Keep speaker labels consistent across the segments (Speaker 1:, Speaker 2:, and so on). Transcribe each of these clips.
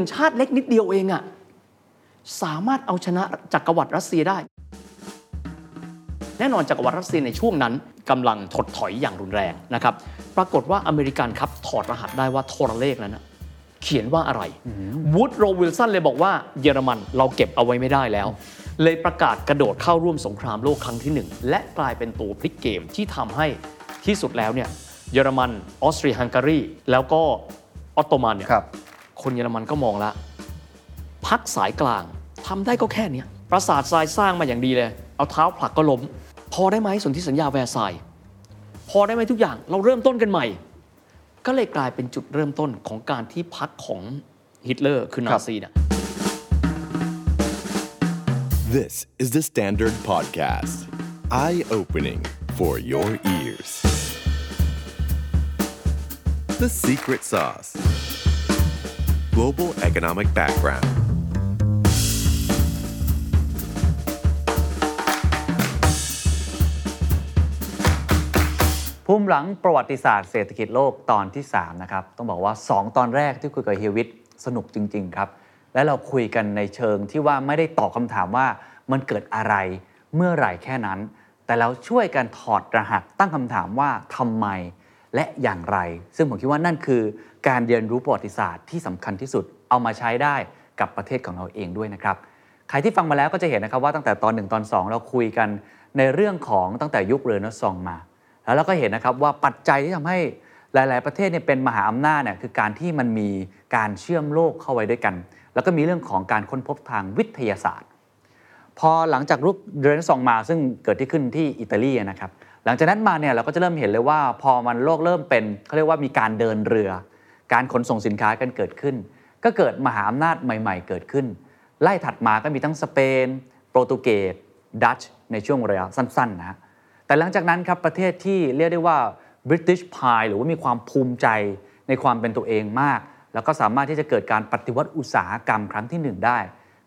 Speaker 1: ญี่ปุ่นชาติเล็กนิดเดียวเองอะสามารถเอาชนะจักรวรรดิรัสเซียได้ แน่นอนจักรวรรดิรัสเซียในช่วงนั้นกำลังถดถอยอย่างรุนแรงนะครับ ปรากฏว่าอเมริกันครับถอดรหัสได้ว่าโทรเลขนั้นนะเขียนว่าอะไรวูดโรวิลสันเลยบอกว่าเยอรมันเราเก็บเอาไว้ไม่ได้แล้ว เลยประกาศกระโดดเข้าร่วมสงครามโลกครั้งที่หนึ่งและกลายเป็นตัวพลิกเกมที่ทำให้ที่สุดแล้วเนี่ยเยอรมันออสเตรียฮังการีแล้วก็ออตโตมันเนี่ย
Speaker 2: ค
Speaker 1: นเยอรมันก็มองละพรรคสายกลางทำได้ก็แค่เนี้ยปราสาททรายสร้างมาอย่างดีเลย เอาเท้าผลักก็ล้ม พอได้ไหมสนธิสัญญาแวร์ซายส์พอได้ไหมทุกอย่างเราเริ่มต้นกันใหม่ ก็เลยกลายเป็นจุดเริ่มต้นของการที่พรรคของฮิตเลอร์คือนาซีเนี่ย
Speaker 3: This is the Standard Podcast. Eye opening for your ears. The secret sauce. Global economic background.
Speaker 2: ภูมิหลังประวัติศาสตร์เศรษฐกิจโลกตอนที่ 3 นะครับ ต้องบอกว่า 2 ตอนแรกที่คุยกับเฮวิทสนุกจริง ๆ ครับ และเราคุยกันในเชิงที่ว่าไม่ได้ตอบคำถามว่ามันเกิดอะไรเมื่อไหร่แค่นั้น แต่เราช่วยกันถอดรหัสตั้งคำถามว่าทำไม และอย่างไร ซึ่งผมคิดว่านั่นคือการเรียนรู้ประวัติศาสตร์ที่สำคัญที่สุดเอามาใช้ได้กับประเทศของเราเองด้วยนะครับใครที่ฟังมาแล้วก็จะเห็นนะครับว่าตั้งแต่ตอน 1 ตอน 2 เราคุยกันในเรื่องของตั้งแต่ยุคเรเนซองส์มา แล้วเราก็เห็นนะครับว่าปัจจัยที่ทำให้หลาย ๆ ประเทศเนี่ยเป็นมหาอำนาจเนี่ยคือการที่มันมีการเชื่อมโลกเข้าไว้ด้วยกัน แล้วก็มีเรื่องของการค้นพบทางวิทยาศาสตร์ พอหลังจากรุกเรเนซองส์มาซึ่งเกิดที่ขึ้นที่อิตาลีนะครับ หลังจากนั้นมาเนี่ยเราก็จะเริ่มเห็นเลยว่าพอมันโลกเริ่มเป็นเขาเรียกว่ามีการเดินเรือ การขนส่งสินค้ากันเกิดขึ้น ก็เกิดมหาอำนาจใหม่ ๆ เกิดขึ้น ไล่ถัดมาก็มีทั้งสเปน โปรตุเกสดัตช์ในช่วงระยะสั้นๆนะแต่หลังจากนั้นครับประเทศที่เรียกได้ว่า British Pie หรือว่ามีความภูมิใจในความเป็นตัวเองมาก แล้วก็สามารถที่จะเกิดการปฏิวัติอุตสาหกรรมครั้งที่หนึ่งได้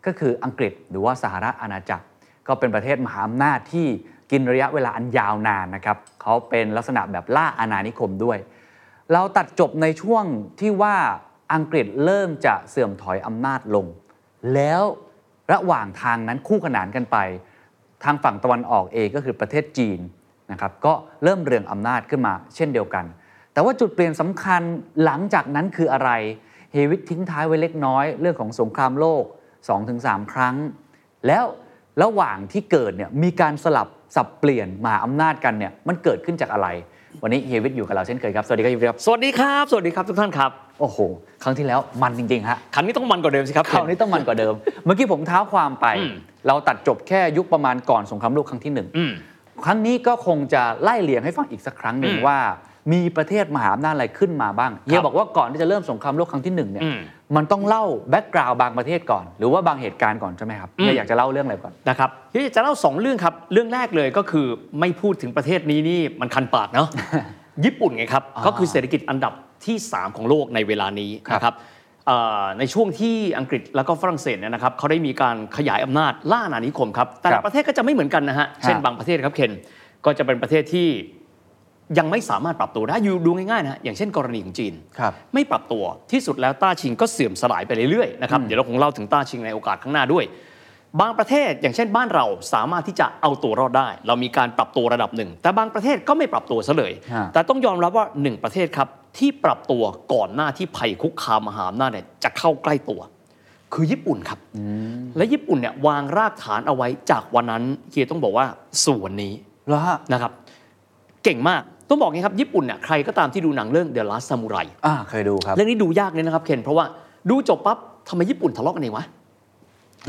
Speaker 2: ก็คืออังกฤษหรือว่าสหรัฐอาณาจักร ก็เป็นประเทศมหาอำนาจที่ กินระยะเวลาอันยาวนานนะครับเขาเป็นลักษณะแบบล่าอาณานิคมด้วย เราตัดจบในช่วงที่ว่าอังกฤษเริ่มจะเสื่อมถอยอำนาจลง แล้วระหว่างทางนั้นคู่ขนานกันไป ทางฝั่งตะวันออกเองก็คือประเทศจีนนะครับก็เริ่มเรืองอำนาจขึ้นมาเช่นเดียวกัน แต่ว่าจุดเปลี่ยนสำคัญหลังจากนั้นคืออะไรเฮวิตทิ้งท้ายไว้เล็กน้อย เรื่องของสงครามโลก 2-3 ครั้ง แล้วระหว่างที่เกิดเนี่ยมีการสลับ สับเปลี่ยนมหาอำนาจกันเนี่ยมันเกิดขึ้นจากอะไร วันนี้เฮวิตอยู่กับเราเช่นเคยครับ สวัสดีครับเฮวิตครับ
Speaker 1: สวัสดีครับ สวัสดีครับทุกท่านครับ
Speaker 2: โอ้โห ครั้งที่แล้วมันจริงๆฮะ
Speaker 1: ครั้งนี้ต้องมันกว่าเดิมสิครับ
Speaker 2: คราวนี้ต้องมันกว่าเดิม เมื่อกี้ผมเท้าความไป
Speaker 1: อืม
Speaker 2: เราตัดจบแค่ยุคประมาณก่อนสงครามโลกครั้งที่หนึ่ง
Speaker 1: อืม
Speaker 2: ครั้งนี้ก็คงจะไล่เลียงให้ฟังอีกสักครั้งหนึ่ง
Speaker 1: อืม
Speaker 2: ว่า มีประเทศมหาอำนาจอะไรขึ้นมาบ้างเฮีย
Speaker 1: ครับ
Speaker 2: บอกว่าก่อนที่จะเริ่มสงครามโลกครั้งที่หนึ่งเนี่ย
Speaker 1: อืม
Speaker 2: มันต้องเล่าแบ็กกราวด์บางประเทศก่อน หรือว่าบางเหตุการณ์ก่อนใช่ไหมครับ
Speaker 1: อืม
Speaker 2: เฮียอยากจะเล่าเรื่องอะไรก่อน
Speaker 1: นะครับที่จะเล่าสองเรื่องครับเรื่องแรกเลยก็คือไม่พูดถึงประเทศนี้นี่มันคันปากเนาะญี่ปุ่นไงครับ
Speaker 2: อ่า
Speaker 1: ก็คือเศรษฐกิจอันดับที่ 3 ของโลกในเวลานี้
Speaker 2: ครับ
Speaker 1: นะครับเอ่อในช่วงที่อังกฤษแล้วก็ฝรั่งเศสเนี่ยนะครับเขาได้มีการขยายอำนาจล่าอาณานิคมครับแต่
Speaker 2: ครั
Speaker 1: ละ
Speaker 2: บ
Speaker 1: ประเทศก็จะไม่เหมือนกันนะฮะเช่นบางประเทศครับเคนก็จะเป็นประเทศที่ ยังไม่สามารถปรับตัวได้อยู่ดูง่ายๆนะฮะอย่างเช่นกรณีของจีน
Speaker 2: ครับ
Speaker 1: ไม่ปรับตัวที่สุดแล้วต้าชิงก็เสื่อมสลายไปเรื่อยๆนะครับเดี๋ยวเราคงเล่าถึงต้าชิงในโอกาสข้างหน้าด้วย บางประเทศอย่างเช่นบ้านเราสามารถที่จะเอาตัวรอดได้ เรามีการปรับตัวระดับหนึ่ง แต่บางประเทศก็ไม่ปรับตัวซะเลย
Speaker 2: ฮะ
Speaker 1: แต่ต้องยอมรับว่าหนึ่งประเทศครับที่ปรับตัวก่อนหน้าที่ภัยคุกคามมหาอำนาจเนี่ยจะเข้าใกล้ตัว คือญี่ปุ่นครับและญี่ปุ่นเนี่ยวางรากฐานเอาไว้จากวันนั้นเฮียต้องบอกว่าส่วนนี้
Speaker 2: แล้วฮะ
Speaker 1: นะครับ เก่งมากต้องบอกไงครับญี่ปุ่นเนี่ยใครก็ตามที่ดูหนังเรื่อง The Last Samurai
Speaker 2: อ่าเคยดูครับ
Speaker 1: เรื่องนี้ดูยากเลยนะครับเคนเพราะว่าดูจบปั๊บทำไมญี่ปุ่นทะเลาะกันเองวะ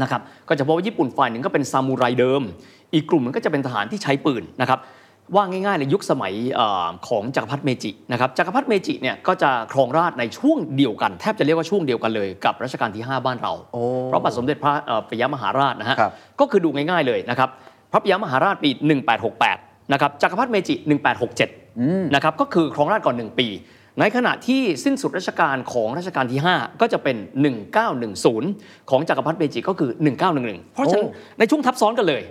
Speaker 1: นะครับก็จะพบว่าญี่ปุ่นฝ่ายหนึ่งก็เป็นซามูไรเดิม อีกกลุ่มหนึงก็จะเป็นทหารที่ใช้ปืนนะครับว่าง่ายๆในยุคสมัยเออของจักรพรรดิเมจินะครับจักรพรรดิเมจิเนี่ยก็จะครองราชย์ในช่วงเดียวกัน แทบจะเรียกว่าช่วงเดียวกันเลยกับรัชกาลที่ 5 บ้านเรา
Speaker 2: โอ้
Speaker 1: เพราะบาทสมเด็จพระเอ่อปิยมหาราชนะฮะ
Speaker 2: ครับ
Speaker 1: ก็คือดูง่ายๆเลยนะครับพระปิยมหาราชปี 1868 นะครับจักรพรรดิเมจิ 1867นะครับก็คือครองราชย์ก่อน 1 ปี ในขณะที่สิ้นสุดรัชกาลของรัชกาลที่ 5 ก็จะเป็น 1910 ของจักรพรรดิเมจิก็คือ 1911 เพราะฉะนั้น
Speaker 2: โอ้
Speaker 1: ในช่วงทับซ้อนกันเลย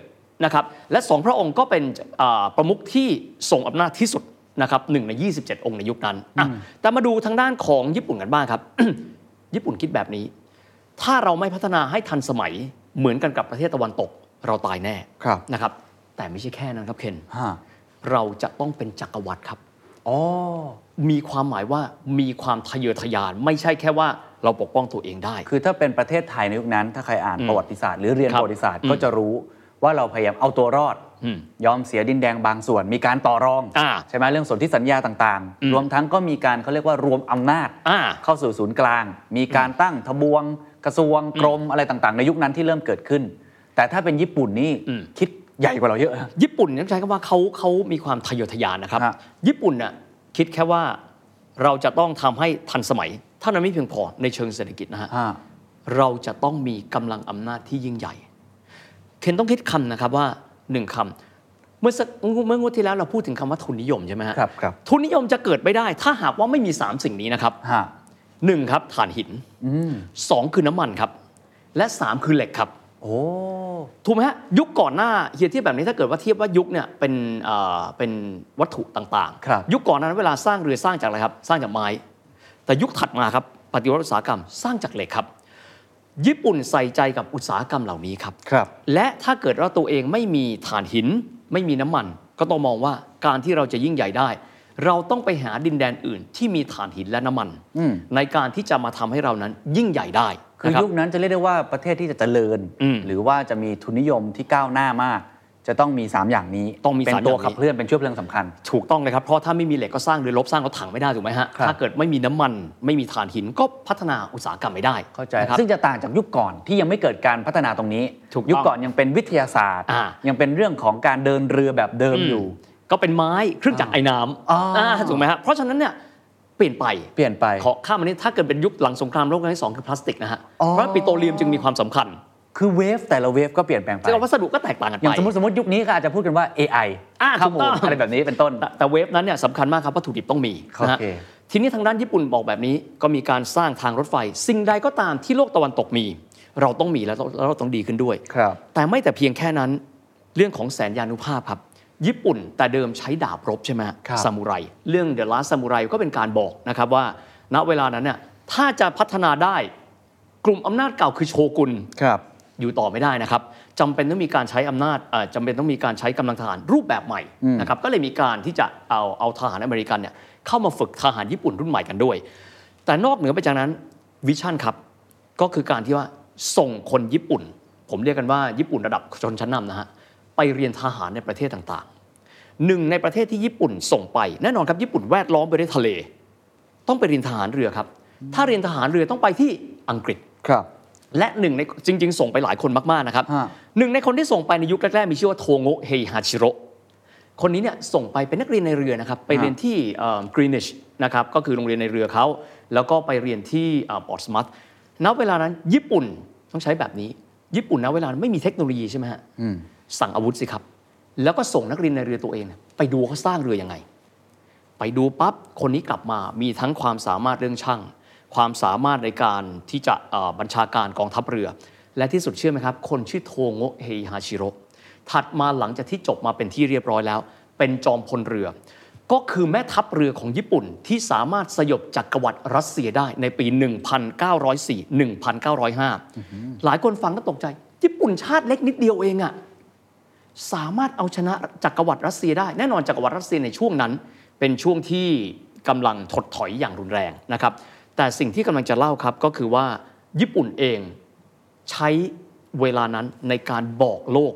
Speaker 1: นะครับและสองพระองค์ก็เป็นอ่าประมุขที่ทรงอำนาจที่สุดนะครับหนึ่งใน 27 องค์ในยุคนั้นอะแต่มาดูทางด้านของญี่ปุ่นกันบ้างครับ ญี่ปุ่นคิดแบบนี้ ถ้าเราไม่พัฒนาให้ทันสมัยเหมือนกันกับประเทศตะวันตก เราตายแน่
Speaker 2: ครับ
Speaker 1: นะครับ แต่ไม่ใช่แค่นั้นครับเคน
Speaker 2: ฮะ
Speaker 1: เราจะต้องเป็นจักรวรรดิครับ
Speaker 2: อ๋อ
Speaker 1: มีความหมายว่ามีความทะเยอทะยาน ไม่ใช่แค่ว่าเราปกป้องตัวเองได้
Speaker 2: คือถ้าเป็นประเทศไทยในยุคนั้น ถ้าใครอ่านประวัติศาสตร์หรือเรียน
Speaker 1: ครับ
Speaker 2: ประวัติศาสตร์
Speaker 1: อืม
Speaker 2: ก็จะรู้ว่าเราพยายามเอาตัวรอด
Speaker 1: อืม
Speaker 2: ยอมเสียดินแดงบางส่วน มีการต่อรอง
Speaker 1: อ่า
Speaker 2: ใช่ไหมเรื่องสนธิสัญญาต่าง
Speaker 1: อืม
Speaker 2: ๆ รวมทั้งก็มีการเขาเรียกว่ารวมอำนาจ
Speaker 1: อ่า
Speaker 2: เข้าสู่ศูนย์กลาง มีการตั้งทบวง กระทรวงกรมอะไรต่างๆ ในยุคนั้นที่เริ่มเกิดขึ้น แต่ถ้าเป็นญี่ปุ่นนี่
Speaker 1: อืม
Speaker 2: คิด ใหญ่กว่าเราเยอะ
Speaker 1: ญี่ปุ่นต้องใช้คำว่าเขาเขามีความทะเยอทะยานนะครับ
Speaker 2: ฮะ
Speaker 1: ญี่ปุ่นน่ะคิดแค่ว่าเราจะต้องทำให้ทันสมัยเท่านั้นไม่เพียงพอในเชิงเศรษฐกิจนะฮะ
Speaker 2: ฮะ
Speaker 1: เราจะต้องมีกำลังอำนาจที่ยิ่งใหญ่ เคนต้องคิดคำนะครับว่าหนึ่งคำเมื่อสักเมื่องวดที่แล้วเราพูดถึงคำว่าทุนนิยมใช่ไหมฮะ
Speaker 2: ครับครับ
Speaker 1: ทุนนิยมจะเกิดไม่ได้ ถ้าหากว่าไม่มี 3 สิ่งนี้นะครับ
Speaker 2: ฮะ
Speaker 1: หนึ่งครับถ่านหิน
Speaker 2: อืม
Speaker 1: สองคือน้ำมันครับ และสามคือเหล็กครับ
Speaker 2: โอ้
Speaker 1: ถูกไหมฮะยุคก่อนหน้าเฮียเทียบแบบนี้ถ้าเกิดว่าเทียบว่ายุคเนี่ยเป็นเอ่อเป็นวัตถุต่าง
Speaker 2: ครับ
Speaker 1: ยุคก่อนนั้นเวลาสร้างเรือสร้างจากอะไรครับ สร้างจากไม้ แต่ยุคถัดมาครับปฏิวัติอุตสาหกรรมสร้างจากเหล็กครับ ญี่ปุ่นใส่ใจกับอุตสาหกรรมเหล่านี้ครับ
Speaker 2: ครับ
Speaker 1: และถ้าเกิดว่าตัวเองไม่มีถ่านหินไม่มีน้ำมัน ก็ต้องมองว่าการที่เราจะยิ่งใหญ่ได้ เราต้องไปหาดินแดนอื่นที่มีถ่านหินและน้ำมัน
Speaker 2: อืม
Speaker 1: ในการที่จะมาทำให้เรานั้นยิ่งใหญ่ได้
Speaker 2: คือ
Speaker 1: นะรับ
Speaker 2: ยุคนั้นจะเรียกได้ว่าประเทศที่จะเจริญ
Speaker 1: อืม
Speaker 2: หรือว่าจะมีทุนนิยมที่ก้าวหน้ามาก จะต้องมี 3 อย่างนี้
Speaker 1: ต้องมี
Speaker 2: เป็น
Speaker 1: สาม
Speaker 2: ตัว
Speaker 1: อย่างนี้
Speaker 2: ขับเคลื่อนเป็นเชื้อเพลิงสำคัญ
Speaker 1: ถูกต้องเลยครับ เพราะถ้าไม่มีเหล็กก็สร้างเรือรบสร้างรถถังไม่ได้ถูกไหมฮะ
Speaker 2: ครับ
Speaker 1: ถ้าเกิดไม่มีน้ำมันไม่มีถ่านหินก็พัฒนาอุตสาหกรรมไม่ได้
Speaker 2: เข้าใจ
Speaker 1: นะครับ
Speaker 2: ซึ่งจะต่างจากยุคก่อนที่ยังไม่เกิดการพัฒนาตรงนี้
Speaker 1: ถูกต้อง
Speaker 2: ยุคก่อนยังเป็นวิทยาศาสตร์
Speaker 1: อ่า
Speaker 2: ยังเป็นเรื่องของการเดินเรือแบบเดิมอยู่
Speaker 1: ก็เป็นไม้เครื่องจักรไอ้น้ำ
Speaker 2: อ๋ออ่า
Speaker 1: ถูกไหมฮะเพราะฉะนั้นเนี่ย เปลี่ยนไป
Speaker 2: เปลี่ยนไป
Speaker 1: ขอข้ามอันนี้ถ้าเกิดเป็นยุคหลังสงครามโลกครั้งที่สองคือพลาสติกนะฮะ
Speaker 2: อ๋อ
Speaker 1: เพราะปิโตรเลียมจึงมีความสำคัญ
Speaker 2: คือเวฟแต่ละเวฟก็เปลี่ยนแปลงไป
Speaker 1: ซึ่งวัสดุก็แตกต่างกัน
Speaker 2: อ
Speaker 1: ไป
Speaker 2: ย่างสมมติสมมติยุคนี้ก็อาจจะพูดกันว่า AI
Speaker 1: อ่า
Speaker 2: ข้อมู
Speaker 1: ถูกต้
Speaker 2: ล
Speaker 1: อง
Speaker 2: อะไรแบบนี้เป็นต้น
Speaker 1: แต่แต่เวฟนั้นเนี่ยสำคัญมากครับวัตถุดิบต้องมีนะฮะ
Speaker 2: โอเค
Speaker 1: ทีนี้ทางด้านญี่ปุ่นบอกแบบนี้ก็มีการสร้างทางรถไฟ สิ่งใดก็ตามที่โลกตะวันตกมี เราต้องมีแล้วแล้วเราต้องดีขึ้นด้วย
Speaker 2: ครับ
Speaker 1: แต่ไม่แต่เพียงแค่นั้นเรื่องของแสนยานุภาพครับ ญี่ปุ่นแต่เดิมใช้ดาบรบใช่ไหมฮะ
Speaker 2: ครับ
Speaker 1: ซามูไร เรื่องเดอะลาสซามูไรก็เป็นการบอกนะครับว่า ณเวลานั้นเนี่ยถ้าจะพัฒนาได้กลุ่มอำนาจเก่าคือโชกุน
Speaker 2: ครับ
Speaker 1: อยู่ต่อไม่ได้นะครับจำเป็นต้องมีการใช้อำนาจเอ่อจำเป็นต้องมีการใช้กำลังทหารรูปแบบใหม่
Speaker 2: อืม
Speaker 1: นะครับก็เลยมีการที่จะเอาเอาทหารอเมริกันเนี่ยเข้ามาฝึกทหารญี่ปุ่นรุ่นใหม่กันด้วย แต่นอกเหนือไปจากนั้นวิชั่นครับก็คือการที่ว่าส่งคนญี่ปุ่น ผมเรียกกันว่าญี่ปุ่นระดับชนชั้นนำนะฮะ ไปเรียนทหารในประเทศต่างๆ หนึ่งในประเทศที่ญี่ปุ่นส่งไป แน่นอนครับญี่ปุ่นแวดล้อมไปด้วยทะเล ต้องไปเรียนทหารเรือครับ ถ้าเรียนทหารเรือต้องไปที่อังกฤษ
Speaker 2: ครับ
Speaker 1: และหนึ่งในจริง ๆ ส่งไปหลายคนมากๆนะครับ
Speaker 2: ฮะ
Speaker 1: หนึ่งในคนที่ส่งไปในยุคแรกๆมีชื่อว่าโทโงะเฮฮาชิโร่คนนี้เนี่ยส่งไปเป็นนักเรียนในเรือนะครับไปเรียนที่กรีนิชนะครับก็คือโรงเรียนในเรือเขาแล้วก็ไปเรียนที่บอร์ดสมัตณเวลานั้นญี่ปุ่นต้องใช้แบบนี้ ญี่ปุ่นณเวลานั้นไม่มีเทคโนโลยีใช่ไหมฮะ
Speaker 2: อืม
Speaker 1: สั่งอาวุธสิครับ แล้วก็ส่งนักเรียนในเรือตัวเองเนี่ยไปดูเขาสร้างเรือยังไง ไปดูปั๊บคนนี้กลับมามีทั้งความสามารถเรื่องช่าง ความสามารถในการที่จะเอ่อบัญชาการกองทัพเรือ และที่สุดเชื่อไหมครับ คนชื่อโทโงะเฮฮาชิโร่ถัดมาหลังจากที่จบมาเป็นที่เรียบร้อยแล้ว เป็นจอมพลเรือ ก็คือแม่ทัพเรือของญี่ปุ่นที่สามารถสยบจักรวรรดิรัสเซียได้ในปี 1904 1905 หลายคนฟังก็ตกใจ ญี่ปุ่นชาติเล็กนิดเดียวเองอะ สามารถเอาชนะจักรวรรดิรัสเซียได้ แน่นอนจักรวรรดิรัสเซียในช่วงนั้น เป็นช่วงที่กำลังถดถอยอย่างรุนแรงนะครับ แต่สิ่งที่กำลังจะเล่าครับก็คือว่าญี่ปุ่นเองใช้เวลานั้นในการบอกโลก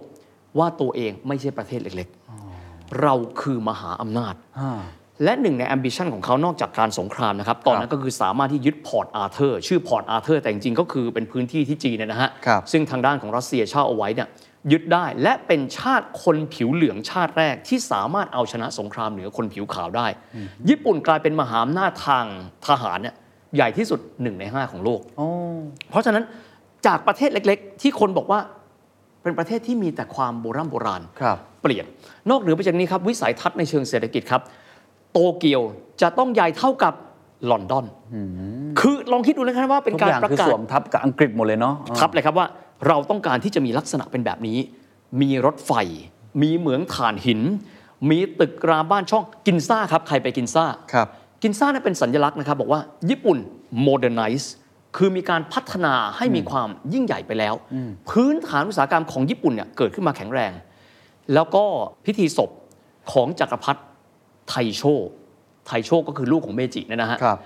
Speaker 1: ว่าตัวเองไม่ใช่ประเทศเล็กๆ เราคือมหาอำนาจ
Speaker 2: อ่า
Speaker 1: และหนึ่งใน ambition ของเขานอกจากการสงครามนะครับ ตอนนั้นก็คือสามารถที่ยึดพอร์ตอาร์เธอร์ ชื่อพอร์ตอาร์เธอร์แต่จริงๆ ก็คือเป็นพื้นที่ที่จีนเนี่ยนะฮะ
Speaker 2: ครับ
Speaker 1: ซึ่งทางด้านของรัสเซียเช่าเอาไว้เนี่ย ยึดได้ และเป็นชาติคนผิวเหลืองชาติแรกที่สามารถเอาชนะสงครามเหนือคนผิวขาวได้ ญี่ปุ่นกลายเป็นมหาอำนาจทางทหารเนี่ยใหญ่ที่สุดหนึ่งในห้าของโลก
Speaker 2: โอ้
Speaker 1: เพราะฉะนั้นจากประเทศเล็ก ๆ ที่คนบอกว่าเป็นประเทศที่มีแต่ความโบราณโบราณ
Speaker 2: ครับ
Speaker 1: เปลี่ยน นอกเหนือไปจากนี้ครับวิสัยทัศน์ในเชิงเศรษฐกิจครับ โตเกียวจะต้องใหญ่เท่ากับลอนดอน คือลองคิดดูนะครับว่าเป็น
Speaker 2: ทุก
Speaker 1: การ
Speaker 2: อย่าง
Speaker 1: ประ
Speaker 2: คือ
Speaker 1: กา
Speaker 2: ส
Speaker 1: ศ
Speaker 2: วมทับกับอังกฤษหมดเลยเนาะ
Speaker 1: ทับเลยครับว่า เราต้องการที่จะมีลักษณะเป็นแบบนี้ มีรถไฟ มีเหมืองถ่านหิน มีตึกรามบ้านช่องกินซ่าครับ ใครไปกินซ่า
Speaker 2: ครับ
Speaker 1: กินซ่าเนี่ยเป็นสัญลักษณ์นะครับ บอกว่าญี่ปุ่น modernize คือมีการพัฒนาให้มีความยิ่งใหญ่ไปแล้ว พื้นฐานอุตสาหกรรมของญี่ปุ่นเนี่ยเกิดขึ้นมาแข็งแรง แล้วก็พิธีศพของจักรพรรดิไทโชไทโชก็คือลูกของเมจิเนี่ยนะฮะ
Speaker 2: ครับ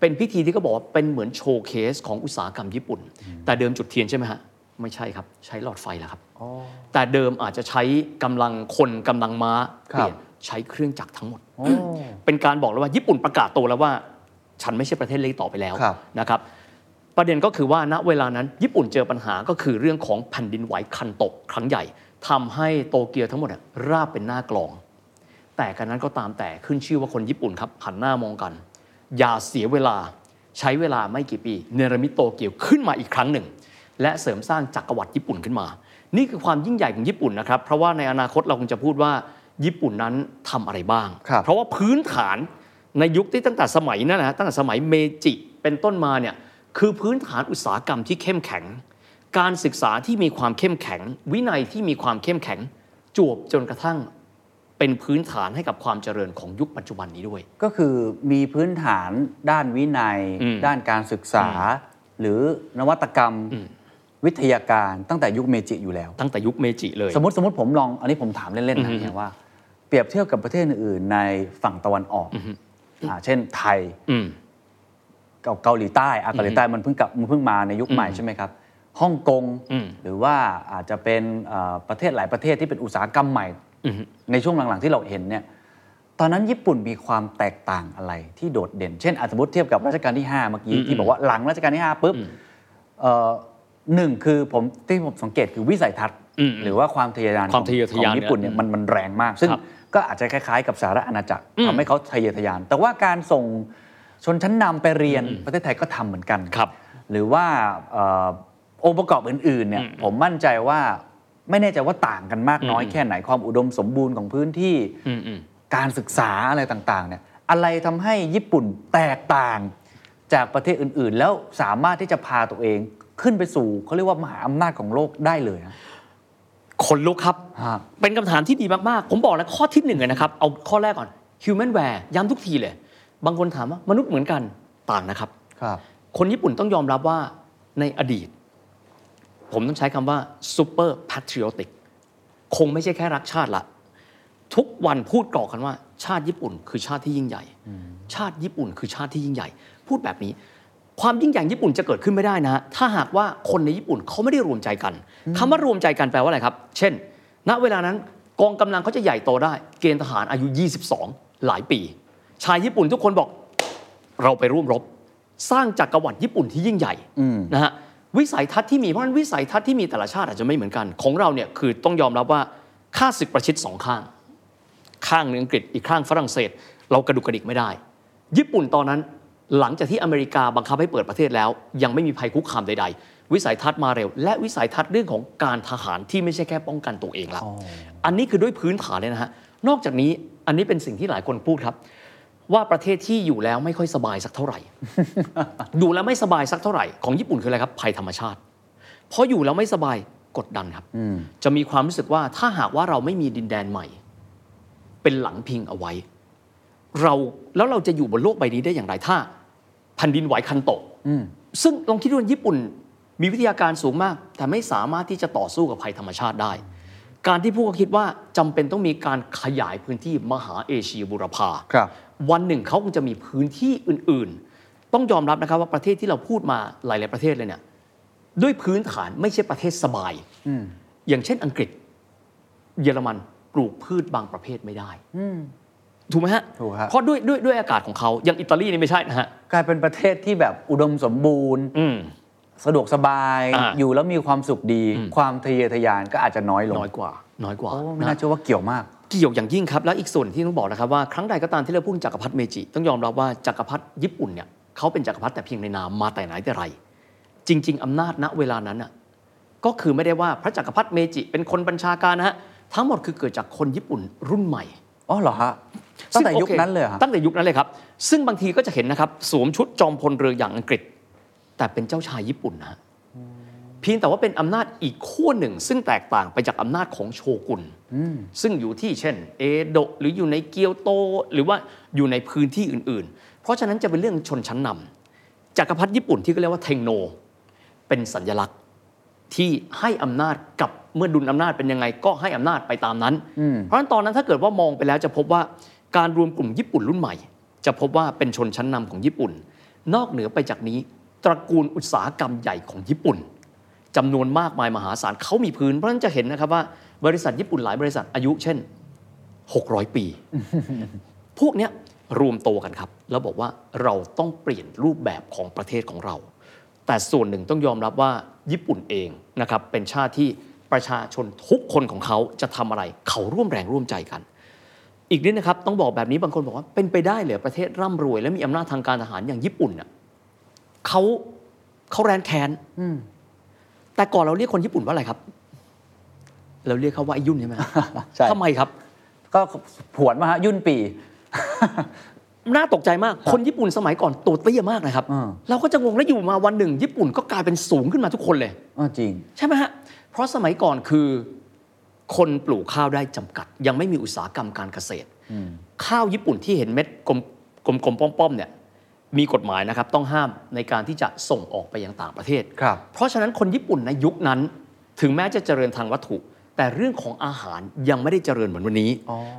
Speaker 1: เป็นพิธีที่เขาบอกว่าเป็นเหมือนโชว์เคสของอุตสาหกรรมญี่ปุ่น แต่เดิมจุดเทียนใช่ไหมฮะ ไม่ใช่ครับ ใช้หลอดไฟแล้วครับ แต่เดิมอาจจะใช้กำลังคนกำลังม้า
Speaker 2: ครับ
Speaker 1: เปลี่ยนใช้เครื่องจักรทั้งหมด
Speaker 2: โอ้
Speaker 1: เป็นการบอกแล้วว่าญี่ปุ่นประกาศตัวแล้วว่า ฉันไม่ใช่ประเทศเล็กต่อไปแล้ว
Speaker 2: ครับ
Speaker 1: นะครับ ประเด็นก็คือว่าณเวลานั้น ญี่ปุ่นเจอปัญหาก็คือเรื่องของแผ่นดินไหวคันโตกครั้งใหญ่ทำให้โตเกียวทั้งหมดอะราบเป็นหน้ากลอง แต่กันนั้นก็ตามแต่ขึ้นชื่อว่าคนญี่ปุ่นครับหันหน้ามองกัน อย่าเสียเวลาใช้เวลาไม่กี่ปี เนรมิตโตเกียวขึ้นมาอีกครั้งหนึ่ง และเสริมสร้างจักรวรรดิญี่ปุ่นขึ้นมา นี่คือความยิ่งใหญ่ของญี่ปุ่นนะครับ เพราะว่าในอนาคตเราคงจะพูดว่าญี่ปุ่นนั้นทำอะไรบ้าง
Speaker 2: ครับ
Speaker 1: เพราะว่าพื้นฐานในยุคที่ตั้งแต่สมัยนั้นนะฮะตั้งแต่สมัยเมจิเป็นต้นมาเนี่ยคือพื้นฐานอุตสาหกรรมที่เข้มแข็ง การศึกษาที่มีความเข้มแข็ง วินัยที่มีความเข้มแข็งจวบจนกระทั่งเป็นพื้นฐานให้กับความเจริญของยุคปัจจุบันนี้ด้วย
Speaker 2: ก็คือมีพื้นฐานด้านวินัย
Speaker 1: อืม
Speaker 2: ด้านการศึกษา หรือนวัตกรรม วิทยาการตั้งแต่ยุคเมจิอยู่แล้ว
Speaker 1: ตั้งแต่ยุคเมจิเลย
Speaker 2: สมมติสมมติผมลองอันนี้ผมถามเล่นๆ
Speaker 1: อื
Speaker 2: นะ
Speaker 1: อฮึ
Speaker 2: เนี่ยว่า เปรียบเทียบกับประเทศอื่นๆในฝั่งตะวันออกอ่าเช่นไทย
Speaker 1: อืม
Speaker 2: กับเกาหลีใต้อะเกาหลีใต้มันเพิ่งกลับมันเพิ่งมาในยุคใหม่ใช่ไหมครับฮ่องกง
Speaker 1: อืม
Speaker 2: หรือว่าอาจจะเป็นเอ่อประเทศหลายประเทศที่เป็นอุตสาหกรรมใหม่
Speaker 1: อืม
Speaker 2: ในช่วงหลังๆที่เราเห็นเนี่ยตอนนั้นญี่ปุ่นมีความแตกต่างอะไรที่โดดเด่น เช่นอาสมมติเทียบกับรัชกาลที่ 5 เมื่อกี้
Speaker 1: อืม
Speaker 2: ที่บอกว่าหลังรัชกาลที่ 5 ปุ๊บเอ่อ หนึ่งคือผมที่ผมสังเกตคือวิสัยทัศน์
Speaker 1: อืม
Speaker 2: หรือว่าความทะเยอทะยาน
Speaker 1: ความทะเยอทะยาน
Speaker 2: ของญี่ปุ่นเนี่ย
Speaker 1: เนี่ย
Speaker 2: มันมันแรงมาก ซึ่ง
Speaker 1: ครับ
Speaker 2: ก็อาจจะคล้ายๆ กับสหรัฐอาณาจักร
Speaker 1: อืม
Speaker 2: ทำให้เขาทะเยอทะยาน แต่ว่าการส่งชนชั้นนำไปเรียนประเทศไทยก็ทำเหมือนกัน
Speaker 1: ครับ
Speaker 2: หรือว่าเอ่อองค์ประกอบอื่นๆเนี่ยผมมั่นใจว่าไม่แน่ใจว่าต่างกันมากน้อย
Speaker 1: อืม
Speaker 2: แค่ไหนความอุดมสมบูรณ์ของพื้นที่
Speaker 1: อืมอืม
Speaker 2: การศึกษาอะไรต่างๆเนี่ยอะไรทำให้ญี่ปุ่นแตกต่างจากประเทศอื่นๆ แล้วสามารถที่จะพาตัวเอง ขึ้นไปสู่เขาเรียกว่ามหาอำนาจของโลกได้เลยนะ
Speaker 1: คนลุกครับ
Speaker 2: ฮะ
Speaker 1: เป็นคำถามที่ดีมาก ๆ ผมบอกแล้วข้อที่หนึ่งเลยนะครับ เอาข้อแรกก่อน humanware ย้ำทุกทีเลย บางคนถามว่ามนุษย์เหมือนกันต่างนะครับ
Speaker 2: ครับ
Speaker 1: คนญี่ปุ่นต้องยอมรับว่าในอดีต ผมต้องใช้คำว่า super patriotic คงไม่ใช่แค่รักชาติละ ทุกวันพูดกรอกกันว่า ชาติญี่ปุ่นคือชาติที่ยิ่งใหญ่ ชาติญี่ปุ่นคือชาติที่ยิ่งใหญ่ พูดแบบนี้ ความยิ่งใหญ่ญี่ปุ่นจะเกิดขึ้นไม่ได้นะฮะถ้าหากว่าคนในญี่ปุ่นเขาไม่ได้รวมใจกันคำว่ารวมใจกันแปลว่าอะไรครับ เช่น ณเวลานั้นกองกำลังเขาจะใหญ่โตได้ เกณฑ์ทหารอายุ 22 หลายปี ชายญี่ปุ่นทุกคนบอกเราไปร่วมรบ สร้างจักรวรรดิญี่ปุ่นที่ยิ่งใหญ่นะฮะวิสัยทัศน์ที่มีเพราะฉะนั้นวิสัยทัศน์ที่มีแต่ละชาติอาจจะไม่เหมือนกัน ของเราเนี่ยคือต้องยอมรับว่าค่าศึกประชิดสองข้าง ข้างหนึ่งอังกฤษอีกข้างฝรั่งเศส เรากระดุกกระดิกไม่ได้ ญี่ปุ่นตอนนั้น หลังจากที่อเมริกาบังคับให้เปิดประเทศแล้ว ยังไม่มีภัยคุกคามใด ๆ วิสัยทัศน์มาเร็ว และวิสัยทัศน์เรื่องของการทหารที่ไม่ใช่แค่ป้องกันตัวเองแล้วอันนี้คือด้วยพื้นฐานเลยนะฮะนอกจากนี้อันนี้เป็นสิ่งที่หลายคนพูดครับว่าประเทศที่อยู่แล้วไม่ค่อยสบายสักเท่าไหร่ อยู่แล้วไม่สบายสักเท่าไหร่ ของญี่ปุ่นคืออะไรครับ ภัยธรรมชาติ เพราะอยู่แล้วไม่สบายกดดันครับ จะมีความรู้สึกว่าถ้าหากว่าเราไม่มีดินแดนใหม่ เป็นหลังพิงเอาไว้ เราแล้วเราจะอยู่บนโลกใบนี้ได้อย่างไรถ้า แผ่นดินไหวคันโตะซึ่งลองคิดดูว่าญี่ปุ่น มีวิทยาการสูงมาก แต่ไม่สามารถที่จะต่อสู้กับภัยธรรมชาติได้ การที่พวกเขาคิดว่าจำเป็นต้องมีการขยายพื้นที่มหาเอเชียบุรพา
Speaker 2: ครับ
Speaker 1: วันหนึ่งเขาคงจะมีพื้นที่อื่น ๆ ต้องยอมรับนะครับว่าประเทศที่เราพูดมาหลาย ๆ ประเทศเลยเนี่ยด้วยพื้นฐานไม่ใช่ประเทศสบายอย่างเช่นอังกฤษ เยอรมันปลูกพืชบางประเภทไม่ได้ ถูกไหมฮะ
Speaker 2: ถูกครับ
Speaker 1: เพราะด้วยด้วยด้วยอากาศของเขาอย่างอิตาลีนี่ไม่ใช่นะฮะ
Speaker 2: กลายเป็นประเทศที่แบบอุดมสมบูรณ์
Speaker 1: อืม
Speaker 2: สะดวกสบาย
Speaker 1: อ่า
Speaker 2: อยู่แล้วมีความสุขดี ความทะเยอทะยานก็อาจจะน้อยลง
Speaker 1: น้อยกว่า น้อยกว่า
Speaker 2: โอ้ไม่
Speaker 1: นะ
Speaker 2: น่าเชื่อว่าเกี่ยวมาก
Speaker 1: เกี่ยวอย่างยิ่งครับ และอีกส่วนที่ต้องบอกนะครับว่าครั้งใดก็ตามที่เราพูดถึงจักรพรรดิเมจิ ต้องยอมรับว่าจักรพรรดิญี่ปุ่นเนี่ยเขาเป็นจักรพรรดิแต่เพียงในนามมาแต่ไหนแต่ไร จริง ๆอำนาจณเวลานั้นน่ะก็คือไม่ได้ว่าพระจักรพรรดิเมจิ เป็นคนบัญชาการนะฮะทั้งหมดคือเกิดจากคนญี่ปุ่นรุ่นใหม่
Speaker 2: อ๋อเหรอฮะตั้งแต่
Speaker 1: ซึ่
Speaker 2: ยุค
Speaker 1: โอ
Speaker 2: นั้นเลยเหรอครับ
Speaker 1: ตั้งแต่ยุคนั้นเลยครับ ซึ่งบางทีก็จะเห็นนะครับสวมชุดจอมพลเรืออย่างอังกฤษ แต่เป็นเจ้าชายญี่ปุ่นนะฮะเพียงแต่ว่าเป็นอำนาจอีกขั้วหนึ่ง ซึ่งแตกต่างไปจากอำนาจของโชกุนซึ่งอยู่ที่เช่น เอโดะหรืออยู่ในเกียวโต หรือว่าอยู่ในพื้นที่อื่น ๆ เพราะฉะนั้นจะเป็นเรื่องชนชั้นนำจักรพรรดิญี่ปุ่นที่เขาเรียกว่าเทงโน เป็นสัญลักษณ์ ที่ให้อำนาจกับเมื่อดุลอำนาจเป็นยังไงก็ให้อำนาจไปตามนั้น เพราะฉะนั้นตอนนั้นถ้าเกิดว่ามองไปแล้วจะพบว่าการรวมกลุ่มญี่ปุ่นรุ่นใหม่ จะพบว่าเป็นชนชั้นนำของญี่ปุ่น นอกเหนือไปจากนี้ ตระกูลอุตสาหกรรมใหญ่ของญี่ปุ่นจำนวนมากมายมหาศาลเขามีพื้นเพราะฉะนั้นจะเห็นนะครับว่าบริษัทญี่ปุ่นหลายบริษัทอายุเช่น 600 ปี พวกเนี้ยรวมตัวกันครับ แล้วบอกว่าเราต้องเปลี่ยนรูปแบบของประเทศของเรา แต่ส่วนหนึ่งต้องยอมรับว่าญี่ปุ่นเองนะครับเป็นชาติที่ประชาชนทุกคนของเขาจะทำอะไร เขาร่วมแรงร่วมใจกัน อีกนิดนะครับต้องบอกแบบนี้บางคนบอกว่าเป็นไปได้เหรือประเทศร่ำรวย และมีอำนาจทางการทหารอย่างญี่ปุ่นน่ะเขาเขาแรนแค้นแต่ก่อนเราเรียกคนญี่ปุ่นว่าอะไรครับ เราเรียกเขาว่าไอ้ยุ่นใช่ไหม
Speaker 2: ใช่
Speaker 1: ทำไมครับ
Speaker 2: ก็ผวนมาฮะยุ่นปี
Speaker 1: น่าตกใจมาก คนญี่ปุ่นสมัยก่อนตัวเตี้ยมากนะครับ
Speaker 2: อืม
Speaker 1: เราก็จะงงแล้วอยู่มาวันหนึ่ง ญี่ปุ่นก็กลายเป็นสูงขึ้นมาทุกคนเลย
Speaker 2: อ้อจริง
Speaker 1: ใช่ไหมฮะ เพราะสมัยก่อนคือคนปลูกข้าวได้จำกัด ยังไม่มีอุตสาหกรรมการเกษตร ข้าวญี่ปุ่นที่เห็นเม็ดกลมกลมกลมป้อมๆเนี่ยมีกฎหมายนะครับต้องห้ามในการที่จะส่งออกไปยังต่างประเทศ
Speaker 2: ครับ
Speaker 1: เพราะฉะนั้นคนญี่ปุ่นในยุคนั้น ถึงแม้จะเจริญทางวัตถุ แต่เรื่องของอาหารยังไม่ได้เจริญเหมือนวันนี้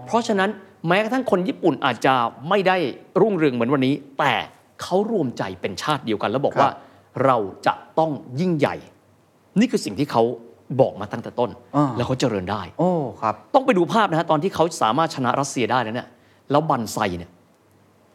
Speaker 1: เพราะฉะนั้น แม้กระทั่งคนญี่ปุ่นอาจจะไม่ได้รุ่งเรืองเหมือนวันนี้ แต่เขารวมใจเป็นชาติเดียวกัน แล้วบอก
Speaker 2: ครับ
Speaker 1: ว่าเราจะต้องยิ่งใหญ่ นี่คือสิ่งที่เขาบอกมาตั้งแต่ต้น
Speaker 2: อ่า
Speaker 1: แล้วเขาเจริญได้
Speaker 2: โอ้ครับ
Speaker 1: ต้องไปดูภาพนะฮะตอนที่เขาสามารถชนะรัสเซียได้แล้วเนี่ยแล้วบันไซเนี่ย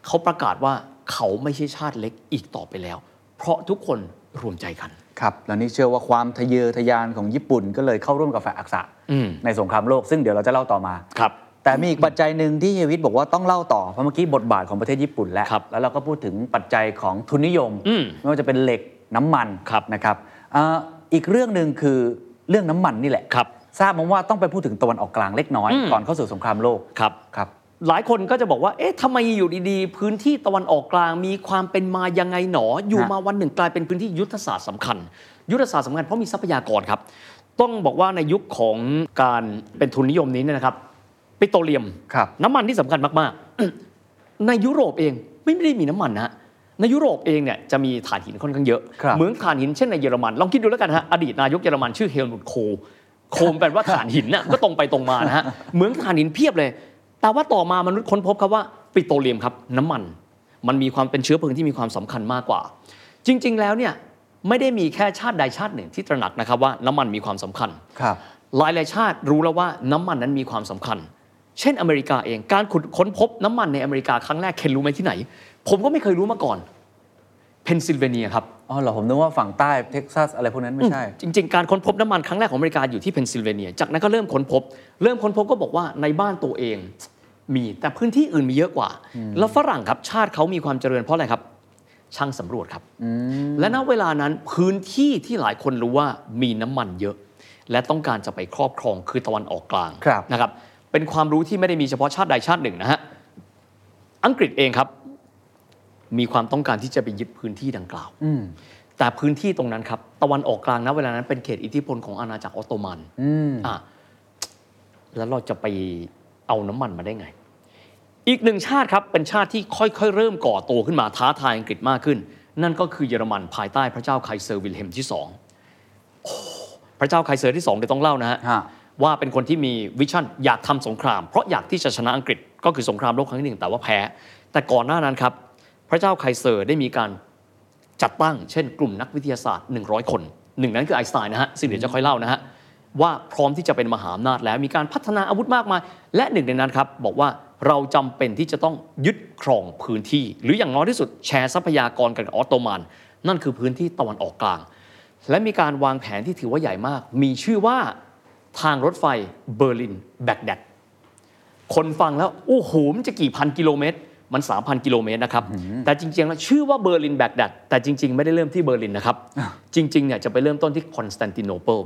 Speaker 1: เขาประกาศว่าเขาไม่ใช่ชาติเล็กอีกต่อไปแล้ว เพราะทุกคนรวมใจกัน
Speaker 2: ครับแล้วนี่เชื่อว่าความทะเยอทะยานของญี่ปุ่นก็เลยเข้าร่วมกับฝ่ายอักษะ
Speaker 1: อืม
Speaker 2: ในสงครามโลกซึ่งเดี๋ยวเราจะเล่าต่อมา
Speaker 1: ครับ
Speaker 2: แต่มีอีกปัจจัยหนึ่งที่เฮยวิทย์บอกว่าต้องเล่าต่อเพราะเมื่อกี้บทบาทของประเทศญี่ปุ่นแล้ว
Speaker 1: ครับ
Speaker 2: แล้วเราก็พูดถึงปัจจัยของทุนนิยม
Speaker 1: อืม
Speaker 2: ไม่ว่าจะเป็นเหล็กน้ำมัน
Speaker 1: ครับ
Speaker 2: นะครับอ่าอีกเรื่องหนึ่งคือเรื่องน้ำมันนี่แหละ
Speaker 1: ครับ
Speaker 2: ทราบมาว่าต้องไปพูดถึงตะวันออกกลางเล็กน้อย
Speaker 1: อืม
Speaker 2: ก่อนเข้าสู่สงครามโลก
Speaker 1: ครับ
Speaker 2: ครับ
Speaker 1: หลายคนก็จะบอกว่า เอ๊ะทำไมอยู่ดีๆ พื้นที่ตะวันออกกลางมีความเป็นมายังไงหนอ อยู่
Speaker 2: ฮะ
Speaker 1: มาวันหนึ่งกลายเป็นพื้นที่ยุทธศาสตร์สำคัญ ยุทธศาสตร์สำคัญเพราะมีทรัพยากรครับ ต้องบอกว่าในยุคของการเป็นทุนนิยมนี้เนี่ยนะครับ ปิโตรเลียม
Speaker 2: ครับ
Speaker 1: น้ำมันที่สำคัญมากๆ ในยุโรปเองไม่ได้มีน้ำมันนะฮะในยุโรปเองเนี่ยจะมีถ่านหินค่อนข้างเยอะ
Speaker 2: ครับ
Speaker 1: เหมืองถ่านหินเช่นในเยอรมันลองคิดดูแล้วกันฮะอดีตนายกเยอรมันชื่อเฮลมุตโคลโคลแปลว่าถ่านหินน่ะก็ตรงไปตรงมานะฮะเหมืองถ่านหินเพียบเลย แต่ว่าต่อมามนุษย์ค้นพบครับว่าปิโตรเลียมครับน้ำมัน มันมีความเป็นเชื้อเพลิงที่มีความสำคัญมากกว่า จริง ๆ แล้วเนี่ยไม่ได้มีแค่ชาติใดชาติหนึ่งที่ตระหนักนะครับว่าน้ำมันมีความสำคัญ
Speaker 2: ครับ
Speaker 1: หลายหลายๆชาติรู้แล้วว่าน้ำมันนั้นมีความสำคัญ เช่นอเมริกาเอง การขุดค้นพบน้ำมันในอเมริกาครั้งแรกเคนรู้ไหมที่ไหน ผมก็ไม่เคยรู้มาก่อน เพนซิลเวเนียครับ
Speaker 2: อ๋อเหรอ ผมนึกว่าฝั่งใต้เท็กซัสอะไรพวกนั้นไม่ใช่
Speaker 1: จริง ๆ การค้นพบน้ำมันครั้งแรกของอเมริกาอยู่ที่เพนซิลเวเนีย จากนั้นก็เริ่มค้นพบ เริ่มค้นพบก็บอกว่าในบ้านตัวเองมีแต่พื้นที่อื่นมีเยอะกว่า แล้วฝรั่งครับชาติเขามีความเจริญเพราะอะไรครับช่างสำรวจครับ และณเวลานั้นพื้นที่ที่หลายคนรู้ว่ามีน้ำมันเยอะ และต้องการจะไปครอบครองคือตะวันออกกลาง
Speaker 2: ครับ
Speaker 1: นะครับ เป็นความรู้ที่ไม่ได้มีเฉพาะชาติใดชาติหนึ่งนะฮะอังกฤษเองครับ มีความต้องการที่จะไปยึดพื้นที่ดังกล่าว
Speaker 2: อืม
Speaker 1: แต่พื้นที่ตรงนั้นครับตะวันออกกลางนะเวลานั้นเป็นเขตอิทธิพลของอาณาจักรออตโตมัน
Speaker 2: อืม
Speaker 1: อะแล้วเราจะไปเอาน้ำมันมาได้ไง อีกหนึ่งชาติครับเป็นชาติที่ค่อยๆ เริ่มก่อตัวขึ้นมาท้าทายอังกฤษมากขึ้น นั่นก็คือเยอรมันภายใต้พระเจ้าไคเซอร์วิลเฮล์มที่สองโอ้พระเจ้าไคเซอร์ที่สองเดี๋ยวต้องเล่านะฮะ
Speaker 2: ฮะ
Speaker 1: ว่าเป็นคนที่มี vision อยากทำสงคราม เพราะอยากที่จะชนะอังกฤษก็คือสงครามโลกครั้งที่หนึ่งแต่ว่าแพ้ แต่ก่อนหน้านั้นครับ พระเจ้าไคเซอร์ได้มีการจัดตั้ง เช่น กลุ่มนักวิทยาศาสตร์ 100 คนหนึ่งนั้นคือไอน์สไตน์นะฮะซึ่งเดี๋ยวจะค่อยเล่านะฮะว่าพร้อมที่จะเป็นมหาอำนาจแล้วมีการพัฒนาอาวุธมากมาย และหนึ่งในนั้นครับบอกว่าเราจำเป็นที่จะต้องยึดครองพื้นที่ หรืออย่างน้อยที่สุดแชร์ทรัพยากรกันกับออตโตมัน นั่นคือพื้นที่ตะวันออกกลาง และมีการวางแผนที่ถือว่าใหญ่มาก มีชื่อว่า ทางรถไฟเบอร์ลินแบกแดดคนฟังแล้วโอ้โหมันจะกี่พันกิโลเมตร มัน 3,000 กิโลเมตรนะครับ แต่จริงๆ แล้วชื่อว่าเบอร์ลินแบกแดดแต่จริง ๆ ไม่ได้เริ่มที่เบอร์ลินนะครับ จริงๆเนี่ยจะไปเริ่มต้นที่คอนสแตนติโนเปิล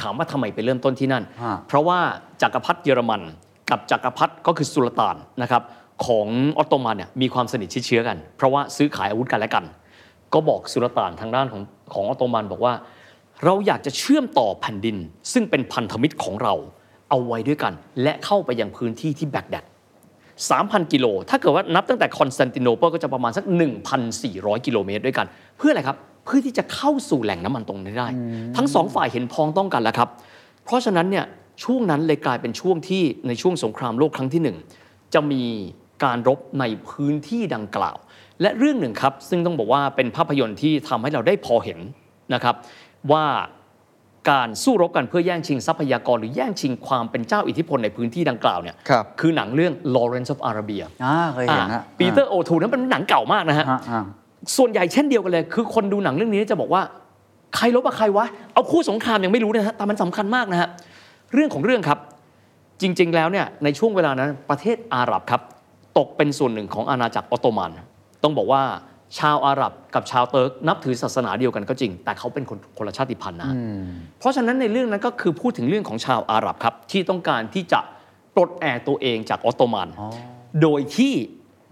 Speaker 1: ถามว่าทำไมไปเริ่มต้นที่นั่น
Speaker 2: ฮะ
Speaker 1: เพราะว่าจักรพรรดิเยอรมัน กับจักรพรรดิก็คือสุลต่านนะครับของออตโตมันเนี่ยมีความสนิทชิดเชื้อกัน เพราะว่าซื้อขายอาวุธกันและกัน ก็บอกสุลต่านทางด้านของของออตโตมันบอกว่า เราอยากจะเชื่อมต่อแผ่นดิน ซึ่งเป็นพันธมิตรของเราเอาไว้ด้วยกัน และเข้าไปยังพื้นที่ที่แบกแดด3,000 กิโล ถ้าเกิดว่านับตั้งแต่คอนสแตนติโนเปิลก็จะประมาณสัก 1,400 กิโลเมตรด้วยกัน เพื่ออะไรครับ เพื่อที่จะเข้าสู่แหล่งน้ำมันตรงนี้ได้ ทั้งสองฝ่ายเห็นพ้องต้องกันแล้วครับ เพราะฉะนั้นเนี่ยช่วงนั้นเลยกลายเป็นช่วงที่ในช่วงสงครามโลกครั้งที่หนึ่งจะมีการรบในพื้นที่ดังกล่าว และเรื่องหนึ่งครับ ซึ่งต้องบอกว่าเป็นภาพยนตร์ที่ทำให้เราได้พอเห็นนะครับ ว่าการสู้รบกันเพื่อแย่งชิงทรัพยากรหรือแย่งชิงความเป็นเจ้าอิทธิพลในพื้นที่ดังกล่าวเนี่ย
Speaker 2: ครับ
Speaker 1: คือหนังเรื่อง Lawrence of Arabia
Speaker 2: อ่าเคยเห็นฮะ
Speaker 1: ปีเตอร์โอทูลนั้นเป็นหนังเก่ามากนะฮะ
Speaker 2: ฮะอ่า
Speaker 1: ส่วนใหญ่เช่นเดียวกันเลย คือคนดูหนังเรื่องนี้จะบอกว่า ใครลบกับใครวะ เอาคู่สงครามยังไม่รู้นะฮะแต่มันสำคัญมากนะฮะเรื่องของเรื่องครับ จริง ๆ แล้วเนี่ยในช่วงเวลานั้นประเทศอาหรับครับ ตกเป็นส่วนหนึ่งของอาณาจักรออตโตมัน ต้องบอกว่า ชาวอาหรับกับชาวเติร์กนับถือศาสนาเดียวกันก็จริง แต่เขาเป็นคนคนละชาติพันธุ์นะเพราะฉะนั้นในเรื่องนั้นก็คือพูดถึงเรื่องของชาวอาหรับครับ ที่ต้องการที่จะปลดแอกตัวเองจากออตโตมัน โดยที่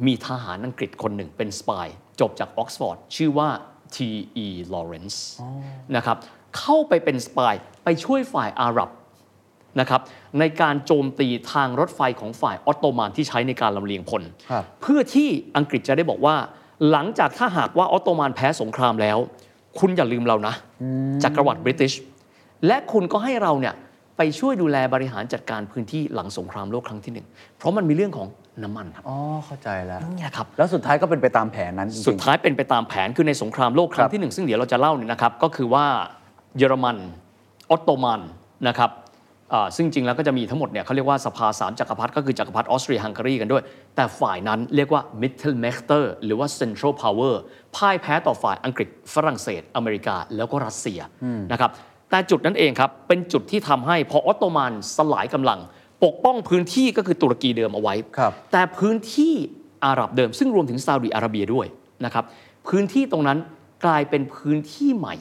Speaker 1: มีทหารอังกฤษคนหนึ่งเป็น spy จบจากออกซฟอร์ดชื่อว่า T.E. Lawrence นะครับเข้าไปเป็น spy ไปช่วยฝ่ายอาหรับนะครับในการโจมตีทางรถไฟของฝ่ายออตโตมันที่ใช้ในการลำเลียงพล
Speaker 2: ครับ
Speaker 1: เพื่อที่อังกฤษจะได้บอกว่า หลังจากถ้าหากว่าออตโตมันแพ้สงครามแล้ว คุณอย่าลืมเรานะจักรวรรดิบริติชและคุณก็ให้เราเนี่ยไปช่วยดูแลบริหารจัดการพื้นที่หลังสงครามโลกครั้งที่หนึ่งเพราะมันมีเรื่องของน้ำมันครับ
Speaker 2: อ๋อเข้าใจแล้ว
Speaker 1: นี่แหละครับ
Speaker 2: แล้วสุดท้ายก็เป็นไปตามแผนนั้นจริงๆ
Speaker 1: สุดท้ายเป็นไปตามแผนคือในสงครามโลกครั้
Speaker 2: ครั
Speaker 1: ง
Speaker 2: บ
Speaker 1: ที่หนึ่งซึ่งเดี๋ยวเราจะเล่าเนี่ยนะครับก็คือว่าเยอรมันออตโตมันนะครับอ่า ซึ่งจริงแล้วก็จะมีทั้งหมดเนี่ยเขาเรียกว่าสภาสามจักรพรรดิก็คือจักรพรรดิออสเตรียฮังการีกันด้วย แต่ฝ่ายนั้นเรียกว่า Mittelmächte หรือว่า Central Power พ่ายแพ้ต่อฝ่ายอังกฤษฝรั่งเศส อเมริกาแล้วก็รัสเซียนะครับแต่จุดนั้นเองครับ เป็นจุดที่ทำให้พอออตโตมันสลายกำลัง ปกป้องพื้นที่ก็คือตุรกีเดิมเอาไว้
Speaker 2: ครับ
Speaker 1: แต่พื้นที่อาหรับเดิม ซึ่งรวมถึงซาอุดิอาระเบียด้วยนะครับพื้นที่ตรงนั้น กลายเป็นพื้นที่ใหม่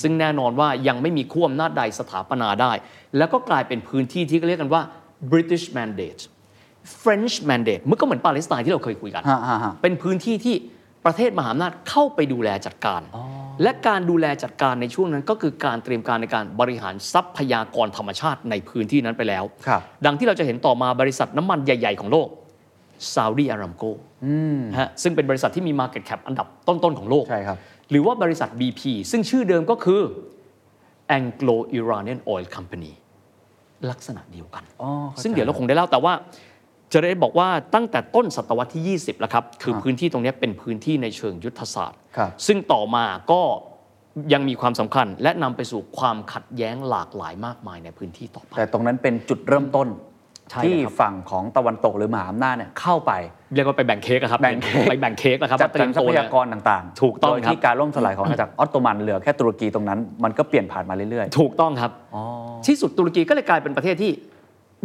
Speaker 1: ซึ่งแน่นอนว่ายังไม่มีขั้วอำนาจใดสถาปนาได้ แล้วก็กลายเป็นพื้นที่ที่เรียกกันว่า British Mandate French Mandate มันก็เหมือนปาเลสไตน์ที่เราเคยคุยกัน
Speaker 2: ฮะฮะฮะ
Speaker 1: เป็นพื้นที่ที่ประเทศมหาอำนาจเข้าไปดูแลจัดการ และการดูแลจัดการในช่วงนั้นก็คือการเตรียมการในการบริหารทรัพยากรธรรมชาติในพื้นที่นั้นไปแล้ว
Speaker 2: ครับ
Speaker 1: ดังที่เราจะเห็นต่อมาบริษัทน้ำมันใหญ่ ๆ ของโลกซาอุดีอารามโกฮะซึ่งเป็นบริษัทที่มี Market Cap อันดับต้น ๆ ของโลก
Speaker 2: ใช่ครับ
Speaker 1: หรือว่าบริษัท BP ซึ่งชื่อเดิมก็คือ Anglo Iranian Oil Company ลักษณะเดียวกัน
Speaker 2: อ๋อเข้าใจ
Speaker 1: ซึ่งเดี๋ยวเราคงได้เล่าแต่ว่า จะได้บอกว่าตั้งแต่ต้นศตวรรษที่ 20 แล้วครับ คือพื้นที่ตรงนี้เป็นพื้นที่ในเชิงยุทธศาสตร์
Speaker 2: ครับ
Speaker 1: ซึ่งต่อมาก็ยังมีความสำคัญและนำไปสู่ความขัดแย้งหลากหลายมากมายในพื้นที่ต่อไป
Speaker 2: แต่ตรงนั้นเป็นจุดเริ่มต้น
Speaker 1: ใช่
Speaker 2: ที่
Speaker 1: เลยครับ
Speaker 2: ฝั่งของตะวันตกหรือมหาอำนาจเนี่ยเข้าไป
Speaker 1: เรียกว่าไปแบ่งเค้กอะครับ
Speaker 2: แบ่งเค้ก
Speaker 1: ไปแบ่งเค้กนะครับ
Speaker 2: จัด
Speaker 1: ว่เตรี
Speaker 2: กายร
Speaker 1: ม
Speaker 2: ทรั
Speaker 1: ตัว
Speaker 2: พ
Speaker 1: เนี่ย
Speaker 2: ยากรต่างๆ
Speaker 1: ถูกต้อง
Speaker 2: โดย
Speaker 1: ครับ
Speaker 2: ที่การล่มสลายของอาณาจักรออตโตมันเหลือแค่ตุรกีตรงนั้น มันก็เปลี่ยนผ่านมาเรื่อย
Speaker 1: ถูกต้องครับที่สุดตุรกีก็เลยกลายเป็นประเทศที่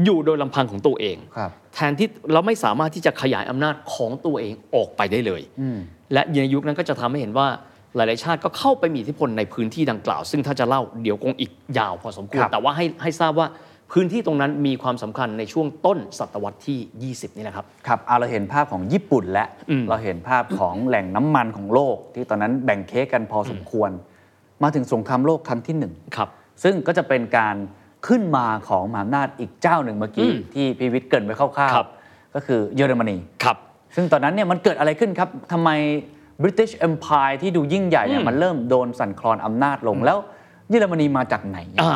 Speaker 1: อยู่โดยลำพังของตัวเอง
Speaker 2: ครับ
Speaker 1: แทนที่เราไม่สามารถที่จะขยายอำนาจของตัวเองออกไปได้เลยและในยุคนั้นก็จะทำให้เห็นว่าหลาย ๆ ชาติก็เข้าไปมีอิทธิพลในพื้นที่ดังกล่าว ซึ่งถ้าจะเล่าเดี๋ยวคงอีกยาวพอสมควร
Speaker 2: ครับ
Speaker 1: แต่ว่าให้ให้ทราบว่า พื้นที่ตรงนั้นมีความสำคัญในช่วงต้นศตวรรษที่ 20 นี่แหละครับ
Speaker 2: ๆครับเอาเราเห็นภาพของญี่ปุ่นและ
Speaker 1: อืม
Speaker 2: เราเห็นภาพของแหล่งน้ำมันของโลก ที่ตอนนั้นแบ่งเค้กกันพอสมควร มาถึงสงครามโลกครั้งที่หนึ่ง
Speaker 1: ครับ
Speaker 2: ซึ่งก็จะเป็นการขึ้นมาของมหาอำนาจอีกเจ้าหนึ่งเมื่อกี้
Speaker 1: อืม
Speaker 2: ที่พีวิทย์เกรินไว้คร่าว
Speaker 1: ครับ
Speaker 2: ๆก็คือเยอรมนี
Speaker 1: ครับ
Speaker 2: ซึ่งตอนนั้นเนี่ยมันเกิดอะไรขึ้นครับทำไม British Empire ที่ดูยิ่งใหญ่เนี่ย
Speaker 1: อืม
Speaker 2: มันเริ่มโดนสั่นคลอนอำนาจลงแล้วเยอรมนีมาจากไหน
Speaker 1: อ่า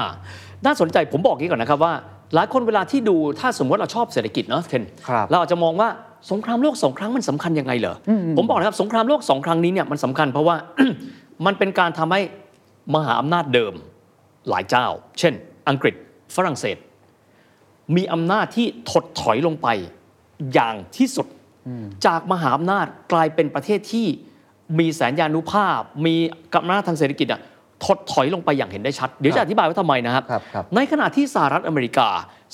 Speaker 1: น่าสนใจผมบอกอย่างนี้ก่อนนะครับว่า หลายคนเวลาที่ดูถ้าสมมติเราชอบเศรษฐกิจเนาะเคน
Speaker 2: ครับ
Speaker 1: เราอาจจะมองว่าสงครามโลกสองครั้งมันสำคัญยังไงเหรออผมบอกนะครับสงครามโลกสองครั้งนี้เนี่ยมันสำคัญเพราะว่ามันเป็นการทำให้มหาอำนาจเดิมหลายเจ้า เช่น อังกฤษฝรั่งเศส มีอำนาจที่ถดถอยลงไปอย่างที่สุดจากมหาอำนาจกลายเป็นประเทศที่มีแสนยานุภาพ มีกำลังทางเศรษฐกิจอะ ถดถอยลงไปอย่างเห็นได้ชัด เดี๋ยวจะอธิบายว่าทำไมนะครับ
Speaker 2: ครับครับ
Speaker 1: ในขณะที่สหรัฐอเมริกา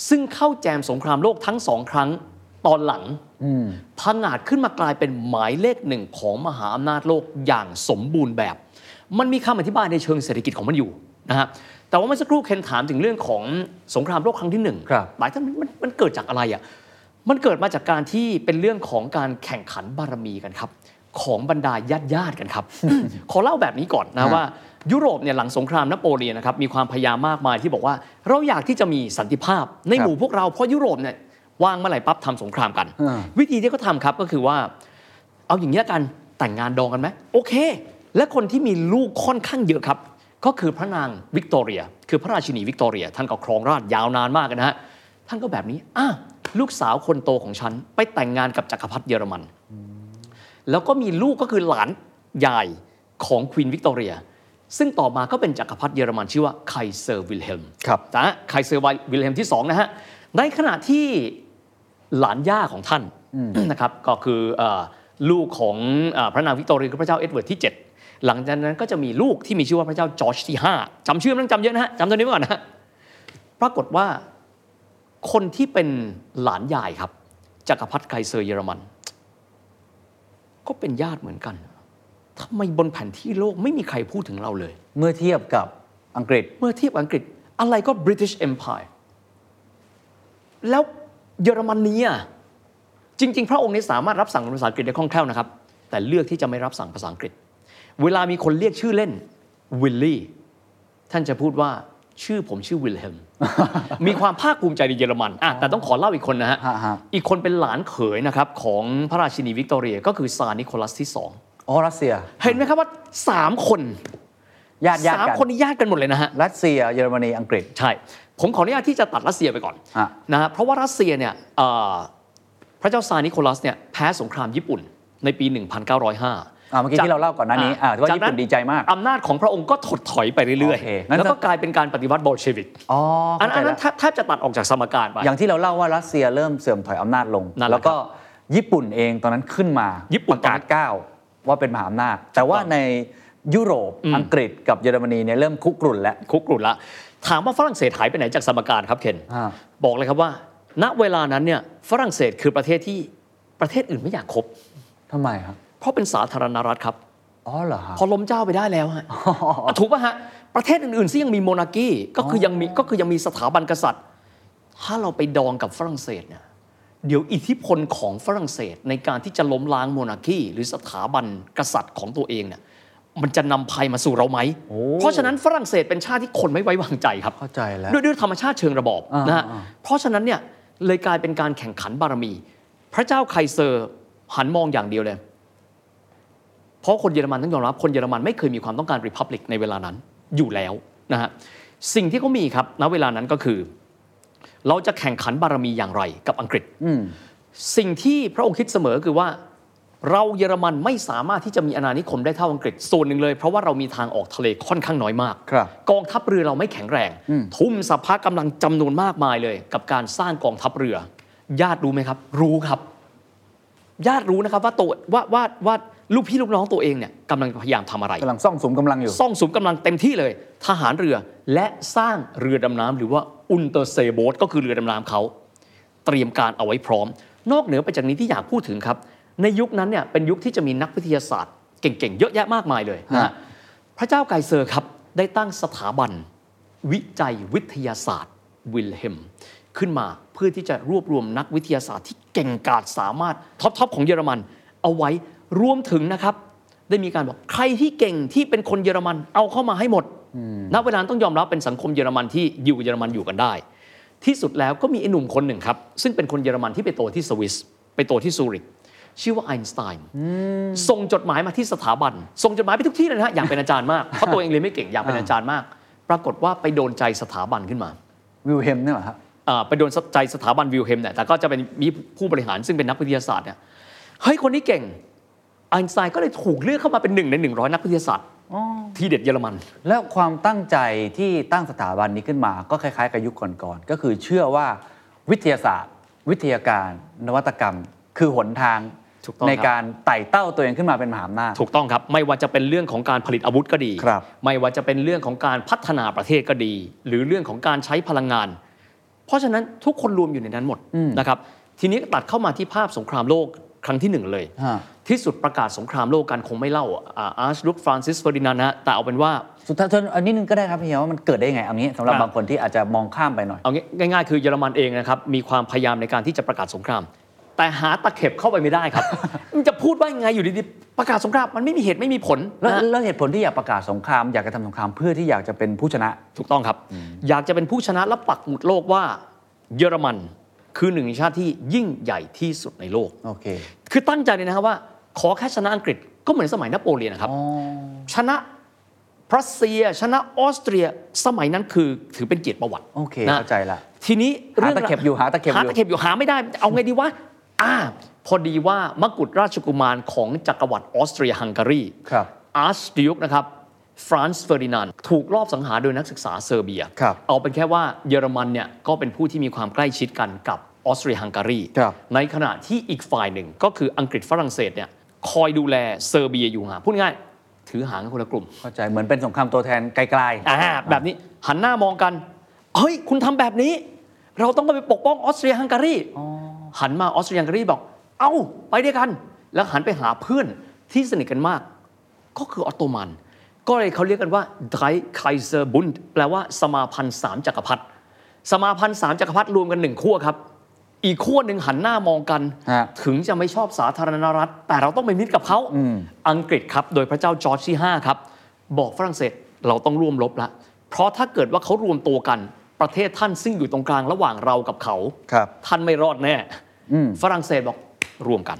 Speaker 1: ซึ่งเข้าแจมสงครามโลกทั้งสองครั้งตอนหลังพังอาจขึ้นมากลายเป็นหมายเลขหนึ่งของมหาอำนาจโลกอย่างสมบูรณ์แบบ มันมีคำอธิบายในเชิงเศรษฐกิจของมันอยู่นะฮะแต่ว่าเมื่อสักครู่เคนถามถึงเรื่องของสงครามโลกครั้งที่หนึ่ง
Speaker 2: ครับ
Speaker 1: หลายท่านมันมันเกิดจากอะไรอะมันเกิดมาจากการที่เป็นเรื่องของการแข่งขันบารมีกันครับ ของบรรดาญาติญาติๆกันครับ ขอเล่าแบบนี้ก่อนนะ
Speaker 2: ฮะ
Speaker 1: ว่า ยุโรปเนี่ยหลังสงครามนโปเลียนนะครับมีความพยายามมากมายที่บอกว่า เราอยากที่จะมีสันติภาพในหมู่พวกเราเพราะยุโรปเนี่ยว่างเมื่อไหร่ปั๊บทำสงครามกัน
Speaker 2: อ่า
Speaker 1: วิธีที่เขาทำครับก็คือว่า เอาอย่างนี้ละกันแต่งงานดองกันไหมโอเค และคนที่มีลูกค่อนข้างเยอะครับ ก็คือพระนางวิกตอเรีย คือพระราชินีวิกตอเรีย ท่านก็ครองราชย์ยาวนานมากนะฮะท่านก็แบบนี้อะลูกสาวคนโตของฉัน ไปแต่งงานกับจักรพรรดิเยอรมัน แล้วก็มีลูกก็คือหลานยายของ Queen วิกตอเรีย ซึ่งต่อมาก็เป็นจักรพรรดิเยอรมันชื่อว่าไคเซอร์วิลเฮม
Speaker 2: ครับ
Speaker 1: นะฮะไคเซอร์วิลเฮมที่2นะฮะในขณะที่หลานย่าของท่านนะครับก็คือเอ่อลูกของเอ่อพระนางวิกตอเรียคือพระเจ้าเอ็ดเวิร์ดที่ 7 หลังจากนั้นก็จะมีลูกที่มีชื่อว่าพระเจ้าจอร์จที่ 5จำชื่อมันต้องจำเยอะนะฮะจำตัวนี้ไว้ก่อนนะฮะปรากฏว่าคนที่เป็นหลานยายครับจักรพรรดิไคเซอร์เยอรมัน ก็เป็นญาติเหมือนกัน ทำไมบนแผนที่โลกไม่มีใครพูดถึงเราเลย
Speaker 2: เมื่อเทียบกับอังกฤษ
Speaker 1: เมื่อเทียบอังกฤษ อะไรก็ British Empire แล้วเยอรมนีอะจริง ๆ พระองค์นี้สามารถรับสั่งภาษาอังกฤษได้คล่องแคล่วนะครับ แต่เลือกที่จะไม่รับสั่งภาษาอังกฤษ เวลามีคนเรียกชื่อเล่นวิลลี่ท่านจะพูดว่าชื่อผมชื่อวิลเฮมมีความภาคภูมิใจในเยอรมันอะแต่ต้องขอเล่าอีกคนนะฮะ
Speaker 2: ฮะฮะ
Speaker 1: อีกคนเป็นหลานเขยนะครับของพระราชินีวิกตอเรียก็คือซาร์นิโคลัสที่สอง
Speaker 2: อ๋อรัสเซีย
Speaker 1: เห็นไหมครับว่าสามคน
Speaker 2: ญาติญาติ
Speaker 1: สาม
Speaker 2: กัน
Speaker 1: คนนี้ญาติกันหมดเลยนะฮะ
Speaker 2: รัสเซียเยอรมนีอังกฤษ
Speaker 1: ใช่ ผมขออนุญาตที่จะตัดรัสเซียไปก่อน
Speaker 2: ฮะ
Speaker 1: นะฮะเพราะว่ารัสเซียเนี่ยเอ่อพระเจ้าซาร์นิโคลัสเนี่ยแพ้สงครามญี่ปุ่นในปี 1905
Speaker 2: อ่าเมื่อกี้ที่เราเล่าก่อนหน้านี้อ่าที่ว่าญี่ปุ่นดีใจมาก
Speaker 1: อำนาจของพระองค์ก็ถดถอยไปเรื่อย
Speaker 2: โอเคงั้น
Speaker 1: ๆแล้วก็กลายเป็นการปฏิวัติโบลเชวิก
Speaker 2: อ๋อ
Speaker 1: อัน
Speaker 2: เข้าใจ
Speaker 1: อันนั้
Speaker 2: แล้ว
Speaker 1: นแทบแทบจะตัดออกจากสมการไป
Speaker 2: อย่างที่เราเล่าว่ารัสเซียเริ่มเสื่อมถอยอำนาจลง
Speaker 1: นั่นแหละ
Speaker 2: แล้วก็ญี่ปุ่นเองตอนนั้นขึ้นมา
Speaker 1: ญี่ปุ่น
Speaker 2: ประกาศก้า วว่าเป็นมหาอำนาจแต่ว่า
Speaker 1: ถูกต้อง
Speaker 2: ในยุโรป
Speaker 1: อืม
Speaker 2: อังกฤษกับเยอรมนีเนี่ยเริ่มคุกรุ่นแล้ว
Speaker 1: คุกรุ่นละถามว่าฝรั่งเศสหายไปไหนจากสมการครับเคน
Speaker 2: อ่า
Speaker 1: บอกเลยครับว่า ณเวลานั้นเนี่ยฝรั่งเศสคือประเทศที่ประเทศอื่นไม่อยากคบ
Speaker 2: ทำไมครับ
Speaker 1: เพราะเป็นสาธารณรัฐครับ
Speaker 2: อ๋อเหรอฮะ
Speaker 1: พอล้มเจ้าไปได้แล้วฮะถูกป่ะฮะประเทศอื่นๆที่ยังมี monarchy ก็คือยังมีก็คือยังมีสถาบันกษัตริย์ ถ้าเราไปดองกับฝรั่งเศสเนี่ย เดี๋ยวอิทธิพลของฝรั่งเศสในการที่จะล้มล้าง monarchy หรือสถาบันกษัตริย์ของตัวเองเนี่ยมันจะนำภัยมาสู่เราไหม เพราะฉะนั้นฝรั่งเศสเป็นชาติที่คนไม่ไว้วางใจครับ
Speaker 2: เข้าใจแล้ว
Speaker 1: ด้วยด้วยธรรมชาติเชิงระบอบ
Speaker 2: อ่านะ
Speaker 1: ฮะ
Speaker 2: อ่า
Speaker 1: เพราะฉะนั้นเนี่ยเลยกลายเป็นการแข่งขันบารมี พระเจ้าไคเซอร์หันมองอย่างเดียวเลย เพราะคนเยอรมันต้องยอมรับคนเยอรมันไม่เคยมีความต้องการริพับลิกในเวลานั้นอยู่แล้วนะฮะสิ่งที่เขามีครับณเวลานั้นก็คือ เราจะแข่งขันบารมีอย่างไรกับอังกฤษ
Speaker 2: อืม
Speaker 1: สิ่งที่พระองค์คิดเสมอคือว่า เราเยอรมันไม่สามารถที่จะมีอาณานิคมได้เท่าอังกฤษส่วนหนึ่งเลย เพราะว่าเรามีทางออกทะเลค่อนข้างน้อยมาก
Speaker 2: ครับ
Speaker 1: กองทัพเรือเราไม่แข็งแรง ทุ่มสัพพะกำลังจำนวนมากมายเลย กับการสร้างกองทัพเรือ ญาติรู้ไหมครับ รู้ครับ ญาติรู้นะครับว่าตัวว่าว่าว่าลูกพี่ลูกน้องตัวเองเนี่ยกำลังพยายามทำอะไร
Speaker 2: กำลังซ่องสุมกำลังอยู่
Speaker 1: ซ่องสุมกำลังเต็มที่เลย ทหารเรือและสร้างเรือดำน้ำหรือว่า Unterseeboots ก็คือเรือดำน้ำเขา เตรียมการเอาไว้พร้อม นอกเหนือไปจากนี้ที่อยากพูดถึงครับ ในยุคนั้นเนี่ยเป็นยุคที่จะมีนักวิทยาศาสตร์เก่งๆ เยอะแยะมากมายเลยนะฮะ
Speaker 2: ฮะ
Speaker 1: พระเจ้าไคเซอร์ครับได้ตั้งสถาบัน วิจัยวิทยาศาสตร์วิลเฮมขึ้นมาเพื่อที่จะรวบรวมนักวิทยาศาสตร์ที่เก่งกาจสามารถ top ๆของเยอรมัน เอาไว้รวมถึงนะครับ ได้มีการบอกใครที่เก่งที่เป็นคนเยอรมันเอาเข้ามาให้หมด ณเวลานั้นต้องยอมรับเป็นสังคมเยอรมันที่อยู่กับเยอรมันอยู่กันได้ ที่สุดแล้วก็มีไอ้หนุ่มคนหนึ่งครับ ซึ่งเป็นคนเยอรมันที่ไปโตที่สวิสไปโตที่ซูริกชื่อว่าไอน์สไตน์ส่งจดหมายมาที่สถาบัน ส่งจดหมายไปทุกที่เลยนะฮะอยากเป็นอาจารย์มาก เพราะตัวเองเรียนไม่เก่งอยากเป็นอาจารย์มาก ปรากฏว่าไปโดนใจสถาบันขึ้นมา
Speaker 2: วิลเฮมเนี่ยเหรอฮะ
Speaker 1: อ่าไปโดนใจสถาบันวิลเฮมเนี่ยแต่ก็จะเป็นมีผู้บริหารซึ่งเป็นนักวิทยาศาสตร์เนี่ยเฮ้ยคนนี้เก่งไอน์สไตน์ก็เลยถูกเลือกเข้ามาเป็นหนึ่งในหนึ่งร้อยนักวิทยาศาสตร์ ที่เด็ดเยอรมัน
Speaker 2: แล้วความตั้งใจที่ตั้งสถาบันนี้ขึ้นมา ก็คล้ายๆกับยุคก่อนๆก็คือเชื่อว่าวิทยาศาสตร์ วิทยาการนวัตกรรม คือหนทาง
Speaker 1: ถูกต้อง
Speaker 2: ใน
Speaker 1: ครับ
Speaker 2: การไต่เต้าตัวเองขึ้นมาเป็นมหาอำนาจ
Speaker 1: ถูกต้องครับ ไม่ว่าจะเป็นเรื่องของการผลิตอาวุธก็ดี
Speaker 2: ครับ
Speaker 1: ไม่ว่าจะเป็นเรื่องของการพัฒนาประเทศก็ดี หรือเรื่องของการใช้พลังงาน เพราะฉะนั้นทุกคนรวมอยู่ในนั้นหมดนะครับทีนี้ตัดเข้ามาที่ภาพสงครามโลกครั้งที่หนึ่งเลย
Speaker 2: ฮะ
Speaker 1: ที่สุดประกาศสงครามโลกกันคงไม่เล่า Archduke ฟรานซิสเฟอร์ดินานด์นะฮะแต่เอาเป็นว่า
Speaker 2: สุดท้ายอันนี้นึงก็ได้ครับพี่เฮียว่ามันเกิดได้ยังไงเอางี้สำหรับ
Speaker 1: ครับ
Speaker 2: บางคนที่อาจจะมองข้ามไปหน่อย
Speaker 1: เอางี้ง่ายๆคือเยอรมันเองนะครับมีความพยายามในการที่จะประกาศสงคราม แต่หาตะเข็บเข้าไปไม่ได้ครับมันจะพูดว่ายังไงอยู่ดีๆประกาศสงครามมันไม่มีเหตุไม่มีผล
Speaker 2: แล้ว
Speaker 1: นะฮะ
Speaker 2: แล้วเหตุผลที่อยากประกาศสงคราม อยากจะทำสงครามเพื่อที่อยากจะเป็นผู้ชนะ
Speaker 1: ถูกต้องครับ อยากจะเป็นผู้ชนะและปักหมุดโลกว่าเยอรมันคือหนึ่งในชาติที่ยิ่งใหญ่ที่สุดในโลก
Speaker 2: โอเค
Speaker 1: คือตั้งใจเลยนะครับว่า ขอแค่ชนะอังกฤษก็เหมือนสมัยนโปเลียนนะครับ ชนะรัสเซียชนะออสเตรียสมัยนั้นคือถือเป็นเกียรติประวัติ
Speaker 2: โอเค
Speaker 1: นะ
Speaker 2: เข้าใจละ
Speaker 1: ทีนี้
Speaker 2: หาตะเข็บอยู่หาตะเข็บอยู่
Speaker 1: หาตะเข็บอยู่หาไม่ได้ เอาไงดีวะอ่าพอดีว่ามกุฎราชกุมารของจักรวรรดิออสเตรียฮังการี
Speaker 2: ครับ
Speaker 1: Archduke นะครับฟรานซ์เฟอร์ดินานด์ถูกลอบสังหารโดยนักศึกษาเซอร์เบีย
Speaker 2: ครับ
Speaker 1: เอาเป็นแค่ว่าเยอรมันเนี่ยก็เป็นผู้ที่มีความใกล้ชิดกันกับออสเตรียฮังการี
Speaker 2: ครับ
Speaker 1: ในขณะที่อีกฝ่ายหนึ่งก็คืออังกฤษฝรั่งเศสเนี่ย คอยดูแลเซอร์เบียอยู่ห่างพูดง่ายถือหางกันคนละกลุ่ม
Speaker 2: เข้าใจเหมือนเป็นสงครามตัวแทนกลายๆ
Speaker 1: อ่าแบบนี้หันหน้ามองกัน เฮ้ย คุณทำแบบนี้ เราต้องไปปกป้องออสเตรียฮังการีหันมาออสเตรียฮังการีบอก เอ้า ไปด้วยกัน แล้วหันไปหาเพื่อนที่สนิทกันมาก ก็คือออตโตมัน ก็เลยเขาเรียกกันว่า Drei Kaiser Bund แปลว่าสมาพันธ์สามจักรพรรดิสมาพันธ์สามจักรพรรดิรวมกันหนึ่งขั้วครับ อีกขั้วหนึ่งหันหน้ามองกัน
Speaker 2: ฮะ
Speaker 1: ถึงจะไม่ชอบสาธารณรัฐ แต่เราต้องเป็นมิตรกับเขาอังกฤษครับโดยพระเจ้าจอร์จที่ 5 ครับ บอกฝรั่งเศสเราต้องร่วมรบละเพราะถ้าเกิดว่าเขารวมตัวกัน ประเทศท่านซึ่งอยู่ตรงกลางระหว่างเรากับเขา
Speaker 2: ครับ
Speaker 1: ท่านไม่รอดแน่ฝรั่งเศสบอกรวมกัน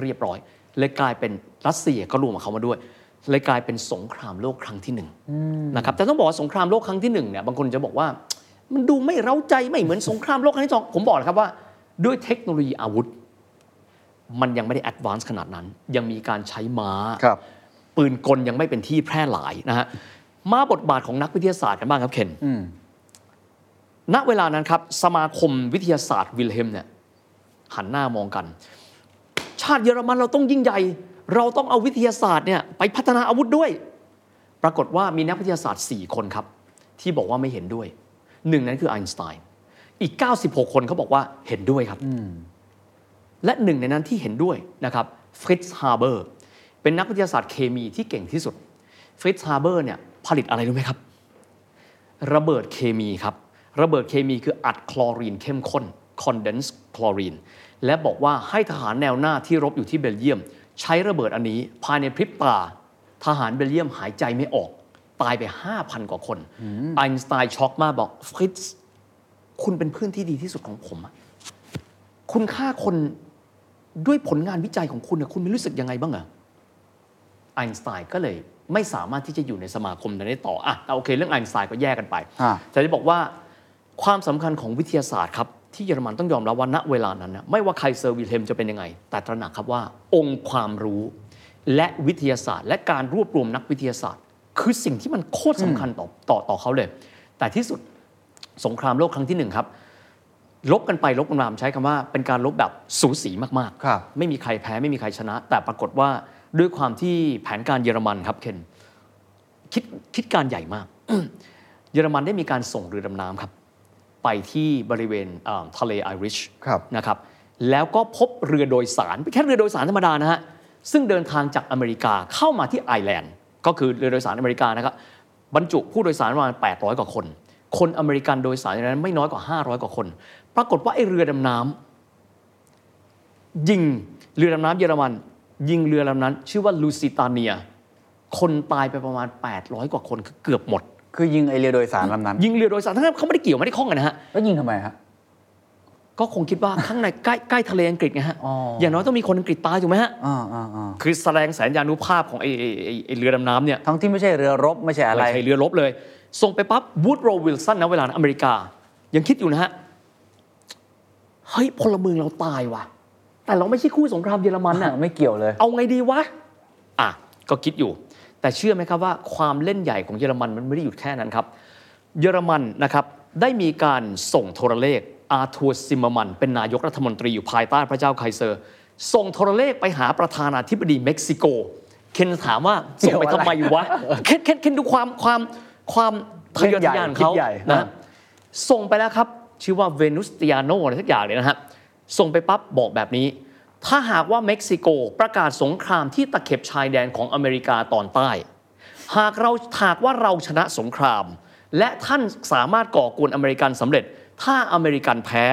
Speaker 1: เรียบร้อยเลยกลายเป็นรัสเซียก็รวมกับเขามาด้วยเลยกลายเป็นสงครามโลกครั้งที่หนึ่งนะครับแต่ต้องบอกว่าสงครามโลกครั้งที่หนึ่งเนี่ยบางคนจะบอกว่า มันดูไม่เร้าใจไม่เหมือนสงครามโลกครั้งที่สองผมบอกเลยครับว่า ด้วยเทคโนโลยีอาวุธ มันยังไม่ได้ advance ขนาดนั้น ยังมีการใช้ม้า
Speaker 2: ๆครับ
Speaker 1: ปืนกลยังไม่เป็นที่แพร่หลายนะฮะมาบทบาทของนักวิทยาศาสตร์กันบ้างครับเคน
Speaker 2: อืม
Speaker 1: ณเวลานั้นครับ สมาคมวิทยาศาสตร์วิลเฮมเนี่ยหันหน้ามองกัน ชาติเยอรมันเราต้องยิ่งใหญ่ เราต้องเอาวิทยาศาสตร์เนี่ยไปพัฒนาอาวุธด้วย ปรากฏว่ามีนักวิทยาศาสตร์ 4 คนครับ ที่บอกว่าไม่เห็นด้วย หนึ่งนั้นคือไอน์สไตน์ อีก 96 คนเขาบอกว่าเห็นด้วยครับ และหนึ่งในนั้นที่เห็นด้วยนะครับฟริตซ์ฮาร์เบอร์เป็นนักวิทยาศาสตร์เคมีที่เก่งที่สุดฟริตซ์ฮาร์เบอร์เนี่ยผลิตอะไรรู้ไหมครับ ระเบิดเคมีครับ ระเบิดเคมีคืออัดคลอรีนเข้มข้น condensed chlorine และบอกว่าให้ทหารแนวหน้าที่รบอยู่ที่เบลเยียม ใช้ระเบิดอันนี้ภายในพริบตา ทหารเบลเยียมหายใจไม่ออก ตายไป 5,000 กว่าคนไอน์สไตน์ช็อกมากบอกฟริตซ์ คุณเป็นเพื่อนที่ดีที่สุดของผมอะคุณฆ่าคนด้วยผลงานวิจัยของคุณอะคุณไม่รู้สึกยังไงบ้างอะไอน์สไตน์ก็เลยไม่สามารถที่จะอยู่ในสมาคมนั้นได้ต่ออะแต่โอเค เรื่องไอน์สไตน์ก็แยกกันไป
Speaker 2: อ่า
Speaker 1: แต่จะบอกว่าความสำคัญของวิทยาศาสตร์ครับ ที่เยอรมันต้องยอมรับว่าณเวลานั้นนะไม่ว่าไคเซอร์วิลเฮล์มจะเป็นยังไง แต่ตระหนักครับว่า องค์ความรู้ และวิทยาศาสตร์ และการรวบรวมนักวิทยาศาสตร์ คือสิ่งที่มันโคตรสำคัญต่อต่อต่อเขาเลย แต่ที่สุด สงครามโลกครั้งที่หนึ่งครับรบกันไปรบกันมาผมใช้คำว่าเป็นการรบแบบสูสีมาก
Speaker 2: ครับ
Speaker 1: ไม่มีใครแพ้ไม่มีใครชนะ แต่ปรากฏว่าด้วยความที่แผนการเยอรมันครับเคนคิดคิดการใหญ่มาก เยอรมันได้มีการส่งเรือดำน้ำครับ ไปที่บริเวณอ่าทะเลไอริช
Speaker 2: ครับ
Speaker 1: นะครับ แล้วก็พบเรือโดยสารแค่เรือโดยสารธรรมดานะฮะซึ่งเดินทางจากอเมริกาเข้ามาที่ไอร์แลนด์ ก็คือเรือโดยสารอเมริกานะครับบรรจุผู้โดยสารประมาณ800 กว่าคน คนอเมริกันโดยสารในนั้นไม่น้อยกว่า 500 กว่าคน ปรากฏว่าไอ้เรือดำน้ำยิงเรือดำน้ำเยอรมัน ยิงเรือลำนั้น ชื่อว่าลูซิตาเนีย คนตายไปประมาณ 800 กว่าคนคือเกือบหมด
Speaker 2: คือยิงไอเรือโดยสารลำนั้น
Speaker 1: ยิงเรือโดยสารทั้งนั้นเขาไม่ได้เกี่ยวไม่ได้ข้องกันนะฮะ
Speaker 2: แล้วยิงทำไมฮะ
Speaker 1: ก็คงคิดว่าข้างในใกล้ใกล้ทะเลอังกฤษไงฮะ
Speaker 2: อ๋ออ
Speaker 1: อย่างน้อยต้องมีคนอังกฤษตายถูกไหมฮะ
Speaker 2: อ่าอ่าอ่า
Speaker 1: คือแสดงแสนยานุภาพของไอ้ไอ้ไอ้ไอ้เรือดำน้ำเนี่ย
Speaker 2: ทั้งที่ไม่ใช่เรือรบไม่ใช่อะไร
Speaker 1: ไม่ใช่เรือรบเลย ส่งไปปั๊บวูดโรว์ วิลสัน ณ เวลานั้นอเมริกา ยังคิดอยู่นะฮะ เฮ้ยพลเมืองเราตายว่ะ แต่เราไม่ใช่คู่สงครามเยอรมันน่ะ
Speaker 2: ไม่เกี่ยวเลย
Speaker 1: เอาไงดีวะ อะ ก็คิดอยู่ แต่เชื่อไหมครับว่าความเล่นใหญ่ของเยอรมันมันไม่ได้หยุดแค่นั้นครับ เยอรมันนะครับได้มีการส่งโทรเลขอาร์ทัวร์ ซิมเมอร์มันน์เป็นนายกรัฐมนตรีอยู่ภายใต้พระเจ้าไคเซอร์ ส่งโทรเลขไปหาประธานาธิบดีเม็กซิโก เคนถามว่าส่งไปทำไมวะ เคนเคนเคนดูความความ ความทะเยอทะยานของเขา
Speaker 2: คิดใหญ่
Speaker 1: นะส่งไปแล้วครับ ชื่อว่าเวนุสติอาโนอะไรสักอย่างเลยนะฮะส่งไปปั๊บบอกแบบนี้ ถ้าหากว่าเม็กซิโกประกาศสงครามที่ตะเข็บชายแดนของอเมริกาตอนใต้ หากเราหากว่าเราชนะสงคราม และท่านสามารถก่อกวนอเมริกันสำเร็จ ถ้าอเมริกันแพ้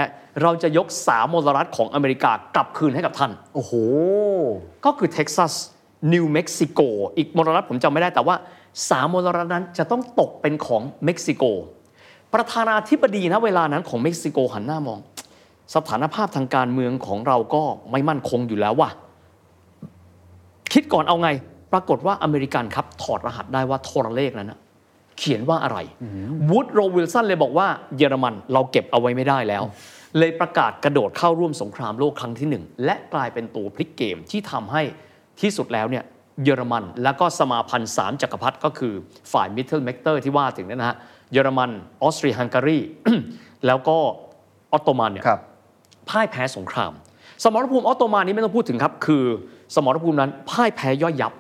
Speaker 1: เราจะยกสามมลรัฐของอเมริกากลับคืนให้กับท่าน
Speaker 2: โอ้โห
Speaker 1: ก็คือเท็กซัส นิวเม็กซิโก อีกมลรัฐผมจำไม่ได้แต่ว่า สามมลรัฐนั้นจะต้องตกเป็นของเม็กซิโก ประธานาธิบดี ณ เวลานั้นของเม็กซิโกหันหน้ามอง สถานภาพทางการเมืองของเราก็ไม่มั่นคงอยู่แล้วว่ะคิดก่อนเอาไง ปรากฏว่าอเมริกันครับ ถอดรหัสได้ว่าโทรเลขนั้นนะเขียนว่าอะไรวูดโรว์ วิลสันเลยบอกว่าเยอรมันเราเก็บเอาไว้ไม่ได้แล้ว เลยประกาศกระโดดเข้าร่วมสงครามโลกครั้งที่หนึ่งและกลายเป็นตัวพลิกเกมที่ทำให้ที่สุดแล้วเนี่ย เยอรมัน แล้วก็สมาพันธ์สามจักรพรรดิก็คือฝ่ายมิ t เ l ลเมกเตอร์ที่ว่าถึงเนยนะฮะเยอรมันออสเตรียฮังการีแล้วก็ออตโตมันเนี่ย
Speaker 2: ครับ
Speaker 1: พ่ายแพ้สงคราม สมรภูมิออตโตมันนี้ไม่ต้องพูดถึงครับ คือสมรภูมินั้นพ่ายแพ้ย่อยยับ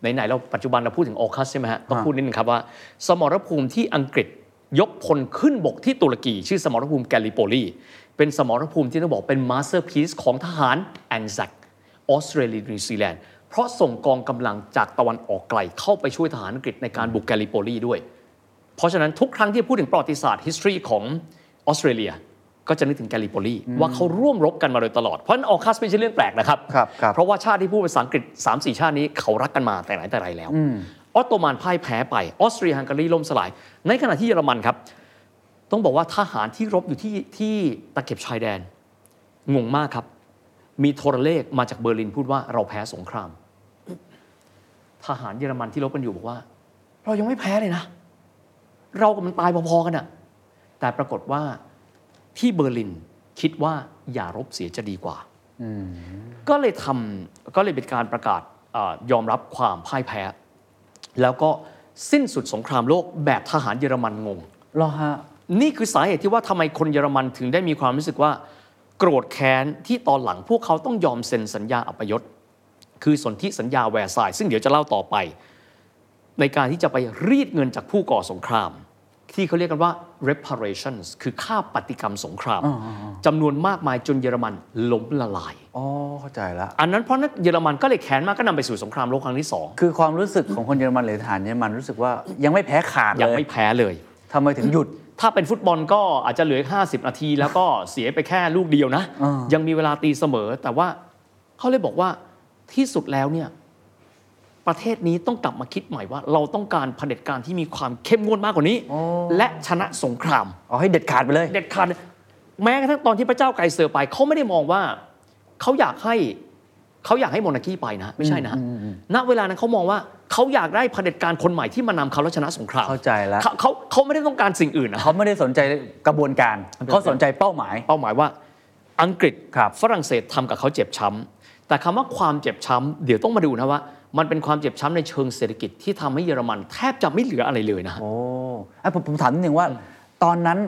Speaker 1: ไหนๆเราปัจจุบันเราพูดถึง AUKUS ใช่ไหมฮะต้องพูดนิดนึงครับว่า สมรภูมิที่อังกฤษยกพลขึ้นบกที่ตุรกี ชื่อสมรภูมิแกลลิโปลีเป็นสมรภูมิที่ต้องบอกเป็น masterpiece ของทหาร ANZAC ออสเตรเลียนิวซีแลนด์ เพราะส่งกองกำลังจากตะวันออกไกลเข้าไปช่วยทหารอังกฤษในการบุกแกลลิโปลีด้วย เพราะฉะนั้นทุกครั้งที่พูดถึงประวัติศาสตร์ history ของออสเตรเลียก็จะนึกถึงแกลลิโปลีว่าเขาร่วมรบกันมาโดยตลอด เพราะฉะนั้น AUKUS ไม่ใช่เรื่องแปลกนะครับ
Speaker 2: ครับครับ
Speaker 1: เพราะว่าชาติที่พูดภาษาอังกฤษ3 4 ชาตินี้เขารักกันมาแต่ไหนแต่ไรแล้วออตโตมันพ่ายแพ้ไปออสเตรียฮังการีล่มสลาย ในขณะที่เยอรมันครับ ต้องบอกว่าทหารที่รบอยู่ที่ที่ตะเข็บชายแดนงงมากครับ มีโทรเลขมาจากเบอร์ลินพูดว่าเราแพ้สงคราม ทหารเยอรมันที่รบกันอยู่บอกว่า เรายังไม่แพ้เลยนะ เรากับมันตายพอๆกันอะแต่ปรากฏว่าที่เบอร์ลินคิดว่าอย่ารบเสียจะดีกว่าก็เลยทำก็เลยเป็นการประกาศเออยอมรับความพ่ายแพ้ แล้วก็สิ้นสุดสงครามโลกแบบทหารเยอรมันงง
Speaker 2: เหรอฮะ
Speaker 1: นี่คือสาเหตุที่ว่าทำไมคนเยอรมันถึงได้มีความรู้สึกว่า โกรธแค้นที่ตอนหลังพวกเขาต้องยอมเซ็นสัญญาอัปยศ คือสนธิสัญญาแวร์ซายน์ซึ่งเดี๋ยวจะเล่าต่อไป ในการที่จะไปรีดเงินจากผู้ก่อสงคราม ที่เขาเรียกกันว่า reparations คือค่าปฏิกรรมสงครามจำนวนมากมายจนเยอรมันล้มละลาย
Speaker 2: อ๋อเข้าใจละ
Speaker 1: อันนั้นเพราะนั้นเยอรมันก็เลยแค้นมากก็นำไปสู่สงครามโลกครั้งที่สอง
Speaker 2: คือความรู้สึกของคนเยอรมันหรือทหารเยอรมันรู้สึกว่ายังไม่แพ้ขาด
Speaker 1: ยัง
Speaker 2: เลย
Speaker 1: ไม่แพ้เลย
Speaker 2: ทำไมถึงหยุด
Speaker 1: ถ้าเป็นฟุตบอลก็อาจจะเหลือ 50 นาที แล้วก็เสียไปแค่ลูกเดียวนะ
Speaker 2: อ่ายั
Speaker 1: ยังมีเวลาตีเสมอ แต่ว่าเขาเลยบอกว่า ที่สุดแล้วเนี่ยประเทศนี้ต้องกลับมาคิดใหม่ว่า เราต้องการเผด็จการที่มีความเข้มงวดมากกว่านี้ และชนะสงคราม
Speaker 2: เอาให้เด็ดขาดไปเลย
Speaker 1: เด็ดขาดแม้กระทั่งตอนที่พระเจ้าไกรเซอร์ไปเขาไม่ได้มองว่าเขาอยากให้เขาอยากให้โมนาคีไปนะ ไม่ใช่นะณเวลานั้นเขามองว่าเขาอยากได้เผด็จการคนใหม่ที่มานำเขาแล้วชนะสงคราม
Speaker 2: เข้าใจแล้ว
Speaker 1: เขาเขาเขาไม่ได้ต้องการสิ่งอื่นนะ
Speaker 2: เขาไม่ได้สนใจกระบวนการเขาสนใจเป้าหมาย
Speaker 1: เป้าหมายว่าอังกฤษ
Speaker 2: ครับ
Speaker 1: ฝรั่งเศสทำกับเขาเจ็บช้ำ แต่คำว่าความเจ็บช้ำเดี๋ยวต้องมาดูนะว่า มันเป็นความเจ็บช้ำในเชิงเศรษฐกิจที่ทำให้เยอรมันแทบจะไม่เหลืออะไรเลยนะฮะ
Speaker 2: โอ้อะผมผมถามนิดนึงว่า ตอนนั้น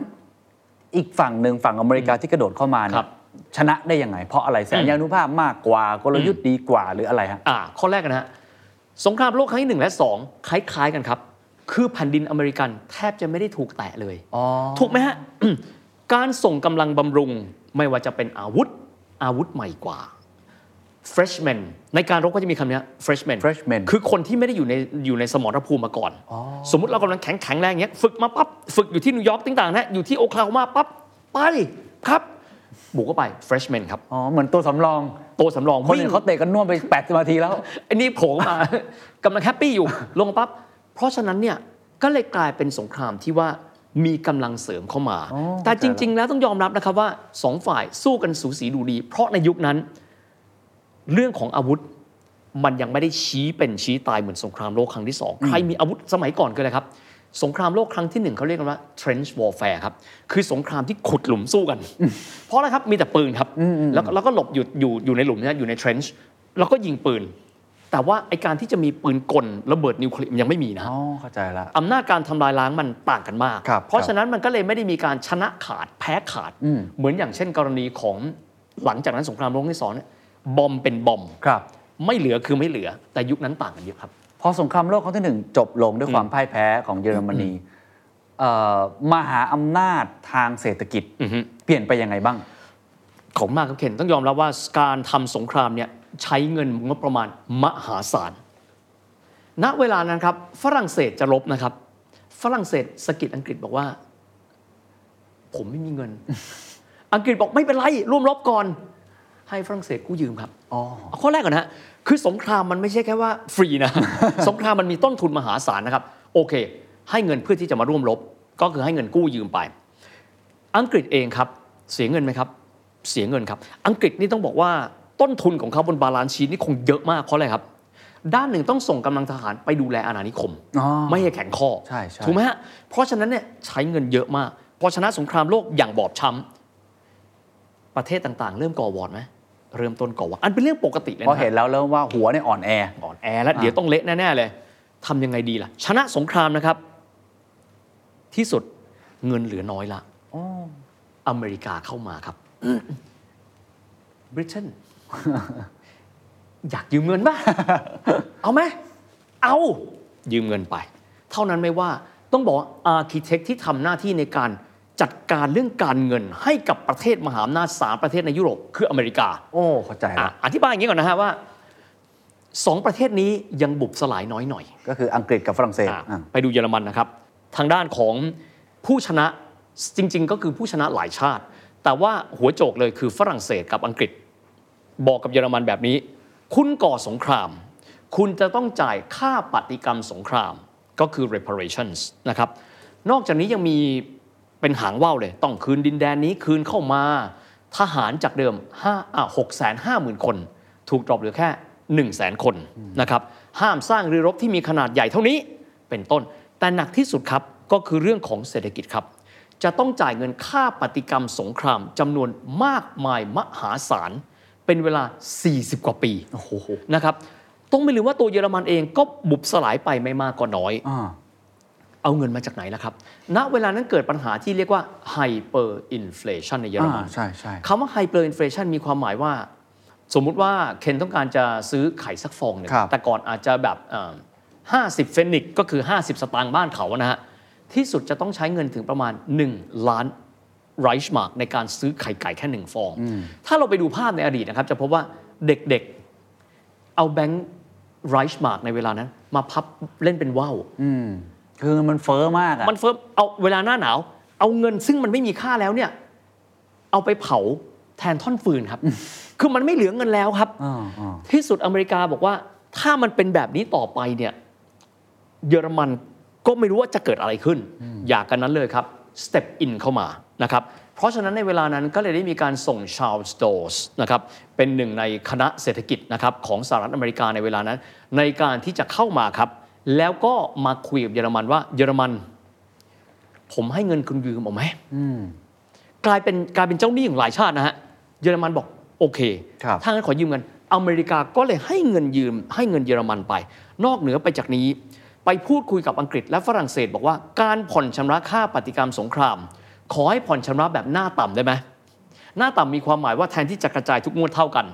Speaker 2: อีกฝั่งหนึ่งฝั่งอเมริกาที่กระโดดเข้ามาเนี่
Speaker 1: ครั
Speaker 2: ย
Speaker 1: บ
Speaker 2: ชนะได้ยังไง เพราะอะไรแสนยานุภาพมากกว่ากลยุทธ์ดีกว่าหรืออะไรฮะ
Speaker 1: อ่าข้อแรกนะฮะสงครามโลกครั้งที่หนึ่งและสองคล้าย ๆกันครับ คือแผ่นดินอเมริกันแทบจะไม่ได้ถูกแตะเลย
Speaker 2: อ๋อ
Speaker 1: ถูกไหมฮะการส่งกำลังบำรุงไม่ว่าจะเป็นอาวุธอาวุธใหม่กว่า freshman ในการรบก็จะมีคำนี้ freshman
Speaker 2: freshman
Speaker 1: คือคนที่ไม่ได้อยู่ในอยู่ในสมรภูมิมาก่อน สมมุติเรากำลังแข็งแข็งแรงอย่างเงี้ยฝึกมาปั๊บฝึกอยู่ที่นิวยอร์กต่างๆนะอยู่ที่โอคลาโฮมาปั๊บไปครับบุกเข้าไป freshman ครับ
Speaker 2: อ๋อ เหมือนตัวสำรอง
Speaker 1: ตัวสำรองวิ่ง
Speaker 2: คนอื่นเขาเตะกันน่วมไป80นาทีแล้ว
Speaker 1: ไอ้นี่โผล่มากำลัง happy อยู่ ลงปั๊บ เพราะฉะนั้นเนี่ย ก็เลยกลายเป็นสงครามที่ว่ามีกำลังเสริมเข้ามา
Speaker 2: อ๋อ
Speaker 1: แต่จริง ๆ แล้วต้องยอมรับนะครับว่าสองฝ่ายสู้กันสูสีดูดี เพราะในยุคนั้น เรื่องของอาวุธมันยังไม่ได้ชี้เป็นชี้ตายเหมือนสงครามโลกครั้งที่สองใครมีอาวุธสมัยก่อนก็เลยครับ สงครามโลกครั้งที่หนึ่งเขาเรียกกันว่า trench warfare ครับ คือสงครามที่ขุดหลุมสู้กัน เพราะอะไรครับมีแต่ปืนครับ แล้วก็แล้วก็หลบอยู่อยู่อยู่ในหลุมนะอยู่ใน trench แล้วก็ยิงปืน แต่ว่าไอการที่จะมีปืนกลระเบิดนิวเคลียร์มันยังไม่มีนะ
Speaker 2: อ๋อเข้าใจละ
Speaker 1: อำนาจการทำลายล้างมันต่างกันมาก
Speaker 2: ครับ
Speaker 1: เพราะ
Speaker 2: ครับ
Speaker 1: ฉะนั้นมันก็เลยไม่ได้มีการชนะขาดแพ้ขาด
Speaker 2: อืม
Speaker 1: เหมือนอย่างเช่นกรณีของหลังจากนั้นสงครามโลกครั้งที่สองเนี่ย บอมเป็นบอม
Speaker 2: ครับ
Speaker 1: ไม่เหลือคือไม่เหลือ แต่ยุคนั้นต่างกันเยอะครับ
Speaker 2: พอสงครามโลกครั้งที่หนึ่งจบลงด้วยความพ่ายแพ้ของเยอรมนีเอ่อมหาอำนาจทางเศรษฐกิจ
Speaker 1: อือฮึ
Speaker 2: เปลี่ยนไปยังไงบ้าง
Speaker 1: ของมากครับเคนต้องยอมรับว่าการทำสงครามเนี่ยใช้เงินงบประมาณมหาศาล ณ เวลานั้นครับ ฝรั่งเศสจะรบนะครับ ฝรั่งเศสสะกิดอังกฤษบอกว่า ผมไม่มีเงิน อังกฤษบอกไม่เป็นไรร่วมรบก่อน ให้ฝรั่งเศสกู้ยืมครับ
Speaker 2: อ๋อ
Speaker 1: เอาข้อแรกก่อนนะฮะคือสงครามมันไม่ใช่แค่ว่าฟรีนะสงครามมันมีต้นทุนมหาศาลนะครับ โอเค ให้เงินเพื่อที่จะมาร่วมรบ ก็คือให้เงินกู้ยืมไป อังกฤษเองครับ เสียเงินไหมครับ เสียเงินครับ อังกฤษนี่ต้องบอกว่าต้นทุนของเขาบน balance sheet นี่คงเยอะมากเพราะอะไรครับ ด้านหนึ่งต้องส่งกำลังทหารไปดูแลอาณานิคม
Speaker 2: อ๋อ
Speaker 1: ไม่ให้แข็งข้อ
Speaker 2: ใช่ใช่
Speaker 1: ถูกไหมฮะเพราะฉะนั้นเนี่ยใช้เงินเยอะมากพอชนะสงครามโลกอย่างบอบช้ำประเทศต่างๆ เริ่มก่อหวอดไหม เริ่มต้นก่อหวอดอันเป็นเรื่องปกติเลย
Speaker 2: เพราะ
Speaker 1: นะ
Speaker 2: เห็นแล้วเริ่มว่าหัวเนี่ยอ่อนแอ
Speaker 1: อ่อนแอแล้วเดี๋ยวต้องเละแน่ๆเลยทำยังไงดีล่ะ ชนะสงครามนะครับ ที่สุดเงินเหลือน้อยละอเมริกาเข้ามาครับบริเตนอยากยืมเงินป่ะ เอาไหม เอายืมเงินไป เท่านั้นไม่ว่าต้องบอกอาร์เคเต็กที่ทำหน้าที่ในการ จัดการเรื่องการเงินให้กับประเทศมหาอำนาจสามประเทศในยุโรปคืออเมริกา
Speaker 2: โอ้เข้าใจ
Speaker 1: อะ
Speaker 2: แล้ว
Speaker 1: อธิบายอย่างนี้ก่อนนะฮะว่าสองประเทศนี้ยังบุบสลายน้อยหน่อย
Speaker 2: ก็คืออังกฤษกับฝรั่งเศส
Speaker 1: อะ
Speaker 2: อะ
Speaker 1: ไปดูเยอรมันนะครับ ทางด้านของผู้ชนะจริง ๆ ก็คือผู้ชนะหลายชาติ แต่ว่าหัวโจกเลยคือฝรั่งเศสกับอังกฤษ บอกกับเยอรมันแบบนี้ คุณก่อสงคราม คุณจะต้องจ่ายค่าปฏิกรรมสงครามก็คือ reparations นะครับนอกจากนี้ยังมี เป็นหางว่าวเลย ต้องคืนดินแดนนี้คืนเข้ามา ทหารจากเดิม5อะ6 5 0 0 0 0คน ถูกดรอปเหลือแค่1 0 0 0 0 0คนนะครับห้ามสร้างเรือรบที่มีขนาดใหญ่เท่านี้เป็นต้น แต่หนักที่สุดครับก็คือเรื่องของเศรษฐกิจครับ จะต้องจ่ายเงินค่าปฏิกรรมสงครามจำนวนมากมายมหาศาล เป็นเวลา 40 กว่าปีนะครับต้องไม่ลืมว่าตัวเยอรมันเองก็บุบสลายไปไม่มากก็น้อย
Speaker 2: อ่า
Speaker 1: เอาเงินมาจากไหนล่ะครับ ณ เวลานั้นเกิดปัญหาที่เรียกว่า hyperinflation ในเยอรมัน
Speaker 2: อ่าใช่ใช่
Speaker 1: คำว่า hyperinflation มีความหมายว่า สมมุติว่าเคนต้องการจะซื้อไข่สักฟองหนึ่ง
Speaker 2: ครับ
Speaker 1: แต่ก่อนอาจจะแบบเอ่อ50 เฟนิกก็คือ 50 สตางค์บ้านเขานะฮะ ที่สุดจะต้องใช้เงินถึงประมาณ 1 ล้านไรช์มาร์กในการซื้อไข่ไก่แค่หนึ่งฟอง ถ้าเราไปดูภาพในอดีตนะครับ จะพบว่าเด็กๆ เอาแบงค์ไรช์มาร์กในเวลานั้น มาพับเล่นเป็นว่าว
Speaker 2: อืม คือมันเฟ้อมากอะ
Speaker 1: มันเฟิร์มเอาเวลาหน้าหนาว เอาเงินซึ่งมันไม่มีค่าแล้วเนี่ย เอาไปเผาแทนท่อนฟืนครับ คือมันไม่เหลือเงินแล้วครับ
Speaker 2: อ่าอ่า
Speaker 1: ที่สุดอเมริกาบอกว่า ถ้ามันเป็นแบบนี้ต่อไปเนี่ย เยอรมันก็ไม่รู้ว่าจะเกิดอะไรขึ้น อยากกันนั้นเลยครับ step in เข้ามานะครับเพราะฉะนั้นในเวลานั้นก็เลยได้มีการส่งชา l ลส์โดสนะครับเป็นหนึ่งในคณะเศรษฐกิจนะครับของสหรัฐอเมริกาในเวลานั้น ในการที่จะเข้ามาครับ แล้วก็มาคุยกับเยอรมันว่าเยอรมัน ผมให้เงินคุณยืมเอาไหมกลายเป็นกลายเป็นเจ้าหนี้ของหลายชาตินะฮะเยอรมันบอกโอเค
Speaker 2: ครับ
Speaker 1: ถ้างั้นขอยืมเงินอเมริกาก็เลยให้เงินยืม ให้เงินเยอรมันไป นอกเหนือไปจากนี้ ไปพูดคุยกับอังกฤษและฝรั่งเศส บอกว่าการผ่อนชำระค่าปฏิกรรมสงคราม ขอให้ผ่อนชำระแบบหน้าต่ำได้ไหมหน้าต่ำมีความหมายว่าแทนที่จะกระจายทุกงวดเท่ากัน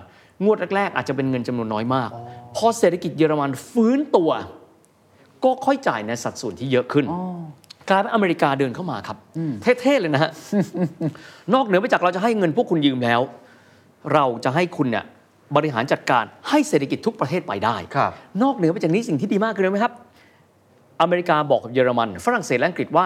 Speaker 1: งวดแรกๆอาจจะเป็นเงินจำนวนน้อยมาก พอเศรษฐกิจเยอรมันฟื้นตัว ก็ค่อยจ่ายในสัดส่วนที่เยอะขึ้นกลายเป็นอเมริกาเดินเข้ามาครับ เท่ๆเลยนะฮะนอกเหนือไปจากเราจะให้เงินพวกคุณยืมแล้ว เราจะให้คุณเนี่ยบริหารจัดการให้เศรษฐกิจทุกประเทศไปได้
Speaker 2: ครับ
Speaker 1: นอกเหนือไปจากนี้สิ่งที่ดีมากคืออะไรไหมครับ อเมริกาบอกกับเยอรมัน ฝรั่งเศสและอังกฤษว่า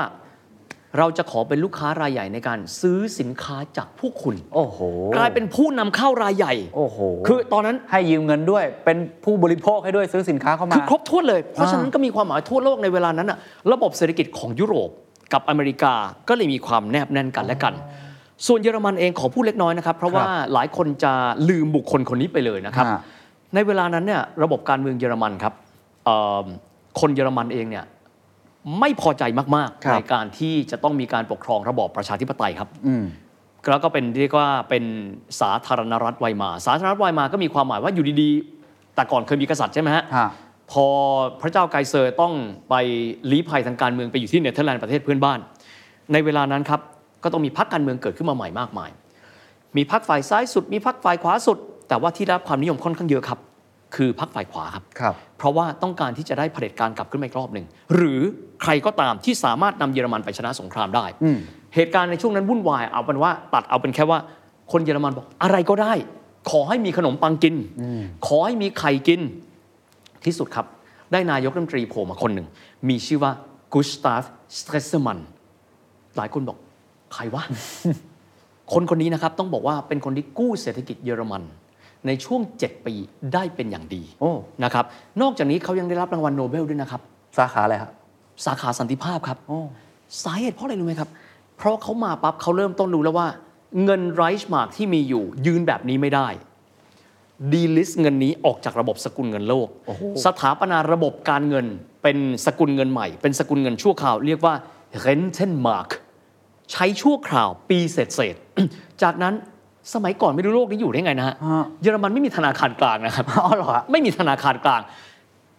Speaker 1: เราจะขอเป็นลูกค้ารายใหญ่ในการซื้อสินค้าจากพวกคุณ
Speaker 2: โอ้โห
Speaker 1: กลายเป็นผู้นำเข้ารายใหญ่
Speaker 2: โอ้โห
Speaker 1: คือตอนนั้น
Speaker 2: ให้ยืมเงินด้วย เป็นผู้บริโภคให้ด้วยซื้อสินค้าเข้ามา
Speaker 1: คือครบถ้วนเลย เพราะฉะนั้นก็มีความหมายทั่วโลกในเวลานั้นอะระบบเศรษฐกิจของยุโรปกับอเมริกาก็เลยมีความแนบแน่นกันและกัน ส่วนเยอรมันเองขอพูดเล็กน้อยนะครับ เพราะว่าหลายคนจะลืมบุคคลคนนี้ไปเลยนะครับ
Speaker 2: ฮะ
Speaker 1: ในเวลานั้นเนี่ยระบบการเมืองเยอรมันครับเอ่อคนเยอรมันเองเนี่ย ไม่พอใจมาก
Speaker 2: ครั
Speaker 1: ๆ
Speaker 2: บ
Speaker 1: ในการที่จะต้องมีการปกครองระบอบประชาธิปไตยครับ
Speaker 2: อืม
Speaker 1: แล้วก็เป็นเรียกว่าเป็นสาธารณรัฐไวมา สาธารณรัฐไวมาก็มีความหมายว่าอยู่ดีๆ แต่ก่อนเคยมีกษัตริย์ใช่ไหมฮะ
Speaker 2: ฮะ
Speaker 1: พอพระเจ้าไกเซอร์ต้องไปลี้ภัยทางการเมืองไปอยู่ที่เนเธอร์แลนด์ประเทศเพื่อนบ้าน ในเวลานั้นครับก็ต้องมีพรรคการเมืองเกิดขึ้นมาใหม่มากมาย มีพรรคฝ่ายซ้ายสุด มีพรรคฝ่ายขวาสุด แต่ว่าที่ได้รับความนิยมค่อนข้างเยอะครับ คือพรรคฝ่ายขวาครับ
Speaker 2: ครับ
Speaker 1: เพราะว่าต้องการที่จะได้เผด็จการกลับขึ้นมาอีกรอบหนึ่งหรือใครก็ตามที่สามารถนำเยอรมันไปชนะสงครามได้ เหตุการณ์ในช่วงนั้นวุ่นวายเอาเป็นว่าตัดเอาเป็นแค่ว่าคนเยอรมันบอกอะไรก็ได้ ขอให้มีขนมปังกินขอให้มีไข่กินที่สุดครับ ได้นายกรัฐมนตรีโผล่มาคนหนึ่ง มีชื่อว่ากุสตาฟสเตรสเซอร์มันหลายคนบอก ใครวะคนคนนี้นะครับต้องบอกว่าเป็นคนที่กู้เศรษฐกิจเยอรมัน ในช่วง 7 ปีได้เป็นอย่างดี
Speaker 2: โอ้
Speaker 1: นะครับนอกจากนี้เขายังได้รับรางวัลโนเบลด้วยนะครับ
Speaker 2: สาขาอะไรครับ
Speaker 1: สาขาสันติภาพครับ
Speaker 2: โอ้
Speaker 1: สาเหตุเพราะอะไรรู้ไหมครับ เพราะเขามาปั๊บเขาเริ่มต้นรู้แล้วว่า เงินไรช์มาร์กที่มีอยู่ ยืนแบบนี้ไม่ได้ดีลิสเงินนี้ออกจากระบบสกุลเงินโลก สถาปนาระบบการเงินเป็นสกุลเงินใหม่ เป็นสกุลเงินชั่วคราว เรียกว่า Rentenmark ใช้ชั่วคราวปีเศษเศษๆจากนั้น สมัยก่อนไม่รู้โลกนี้อยู่ได้ไงนะฮะ
Speaker 2: ฮะ
Speaker 1: เยอรมันไม่มีธนาคารกลางนะครับ
Speaker 2: อ๋อเหรอฮะ
Speaker 1: ไม่มีธนาคารกลาง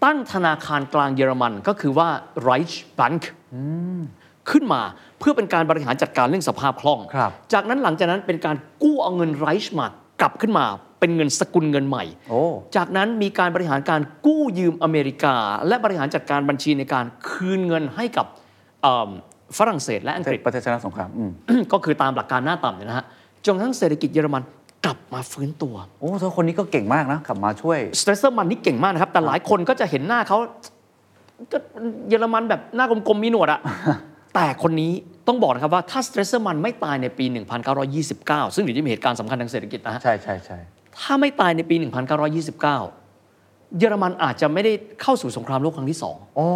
Speaker 1: ตั้งธนาคารกลางเยอรมันก็คือว่า Reichsbank ขึ้นมาเพื่อเป็นการบริหารจัดการเรื่องสภาพคล่อง
Speaker 2: ครับ
Speaker 1: จากนั้นหลังจากนั้นเป็นการกู้เอาเงินไรช์มาร์กกลับขึ้นมาเป็นเงินสกุลเงินใหม่
Speaker 2: โอ้
Speaker 1: จากนั้นมีการบริหารการกู้ยืมอเมริกา และบริหารจัดการบัญชีในการคืนเงินให้กับเอิ่มฝรั่งเศสและอังกฤษ
Speaker 2: ประเทศชนะสงครามอืม
Speaker 1: ก็คือตามหลักการหน้าต่ำเนี่ยนะฮะ จนกระทั่งเศรษฐกิจเยอรมันกลับมาฟื้นตัว
Speaker 2: โอ้เธอคนนี้ก็เก่งมากนะครับกุสตาฟ
Speaker 1: สเตรสเซอร์มันนี่เก่งมากนะครับ แต่หลายคนก็จะเห็นหน้าเขาก็เยอรมันแบบหน้ากลมๆมีหนวดอะแต่คนนี้ต้องบอกนะครับว่าถ้าสเตรสเซอร์มันไม่ตายในปี 1929 ซึ่งเดี๋ยวจะมีเหตุการณ์สำคัญทางเศรษฐกิจนะฮะ
Speaker 2: ใช่ใช่ใช่
Speaker 1: ถ้าไม่ตายในปี 1929 เยอรมันอาจจะไม่ได้เข้าสู่สงครามโลกครั้งที่สอง
Speaker 2: อ๋อ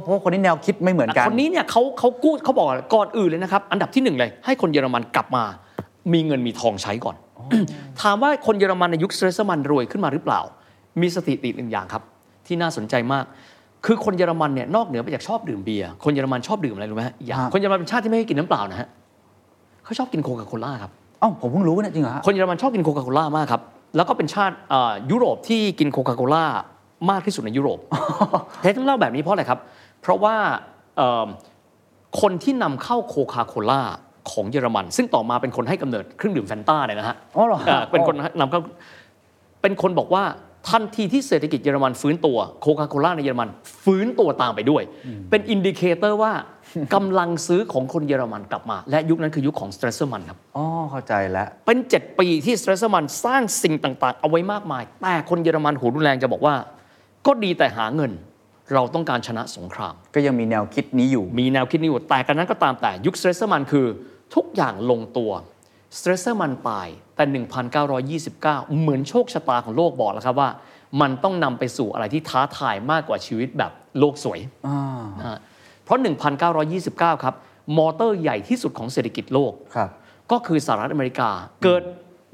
Speaker 2: เพราะว่าคนนี้แนวคิดไม่เหมือนกัน
Speaker 1: คนนี้เนี่ยเขาเขากู้เขาบอกก่อนอื่นเลยนะครับ อันดับที่หนึ่งเลย ให้คนเยอรมันกลับมา มีเงินมีทองใช้ก่อน ถามว่าคนเยอรมันในยุคสเตรสเซอร์มันรวยขึ้นมาหรือเปล่า มีสถิติหนึ่งอย่างครับ ที่น่าสนใจมาก คือคนเยอรมันเนี่ยนอกเหนือไปจากชอบดื่มเบียร์คนเยอรมันชอบดื่มอะไรรู้ไหมฮะอย่าง
Speaker 2: ฮะ
Speaker 1: คนเยอรมันเป็นชาติที่ไม่ค่อยกินน้ำเปล่านะฮะเขาชอบกินโคคาโคล่าครับ
Speaker 2: เอ้าผมเพิ่งรู้เนี่ยจริงเหรอฮะ
Speaker 1: คนเยอรมันชอบกินโคคาโคล่ามากครับแล้วก็เป็นชาติเอ่อยุโรปที่กินโคคาโคล่ามากที่สุดในยุโรปที่ต้องเล่าแบบนี้เพราะอะไรครับ เพราะว่าเอิ่มคนที่นำเข้าโคคาโคล่า ของเยอรมัน ซึ่งต่อมาเป็นคนให้กำเนิดเครื่องดื่มแฟนต้าเนี่ยนะฮะ
Speaker 2: อ๋อเหรอ
Speaker 1: เอ่อเป็นคนนำเข้าเป็นคนบอกว่าทันทีที่เศรษฐกิจเยอรมันฟื้นตัวโคคาโคล่าในเยอรมัน ฟื้นตัวตามไปด้วย เป็น indicator ว่ากำลังซื้อของคนเยอรมันกลับมา และยุคนั้นคือยุคของสเตรสเซอร์มันครับ
Speaker 2: อ๋อเข้าใจแล้ว
Speaker 1: เป็น 7 ปีที่สเตรสเซอร์มันสร้างสิ่งต่างๆ เอาไว้มากมาย แต่คนเยอรมันหัวรุนแรงจะบอกว่า ก็ดีแต่หาเงิน เราต้องการชนะสงคราม
Speaker 2: ก็ยังมีแนวคิดนี้อยู่
Speaker 1: มีแนวคิดนี้อยู่แต่กระนั้นก็ตามแต่ยุคสเตรสเซอร์มันคือ ทุกอย่างลงตัวสเตรสเซอร์มันตายแต่ 1929 เหมือนโชคชะตาของโลกบอกแล้วครับว่า มันต้องนำไปสู่อะไรที่ท้าทายมากกว่าชีวิตแบบโลกสวย
Speaker 2: อ่า
Speaker 1: นะฮะเพราะ 1929 ครับมอเตอร์ใหญ่ที่สุดของเศรษฐกิจโลก
Speaker 2: ครับ
Speaker 1: ก็คือสหรัฐอเมริกาเกิด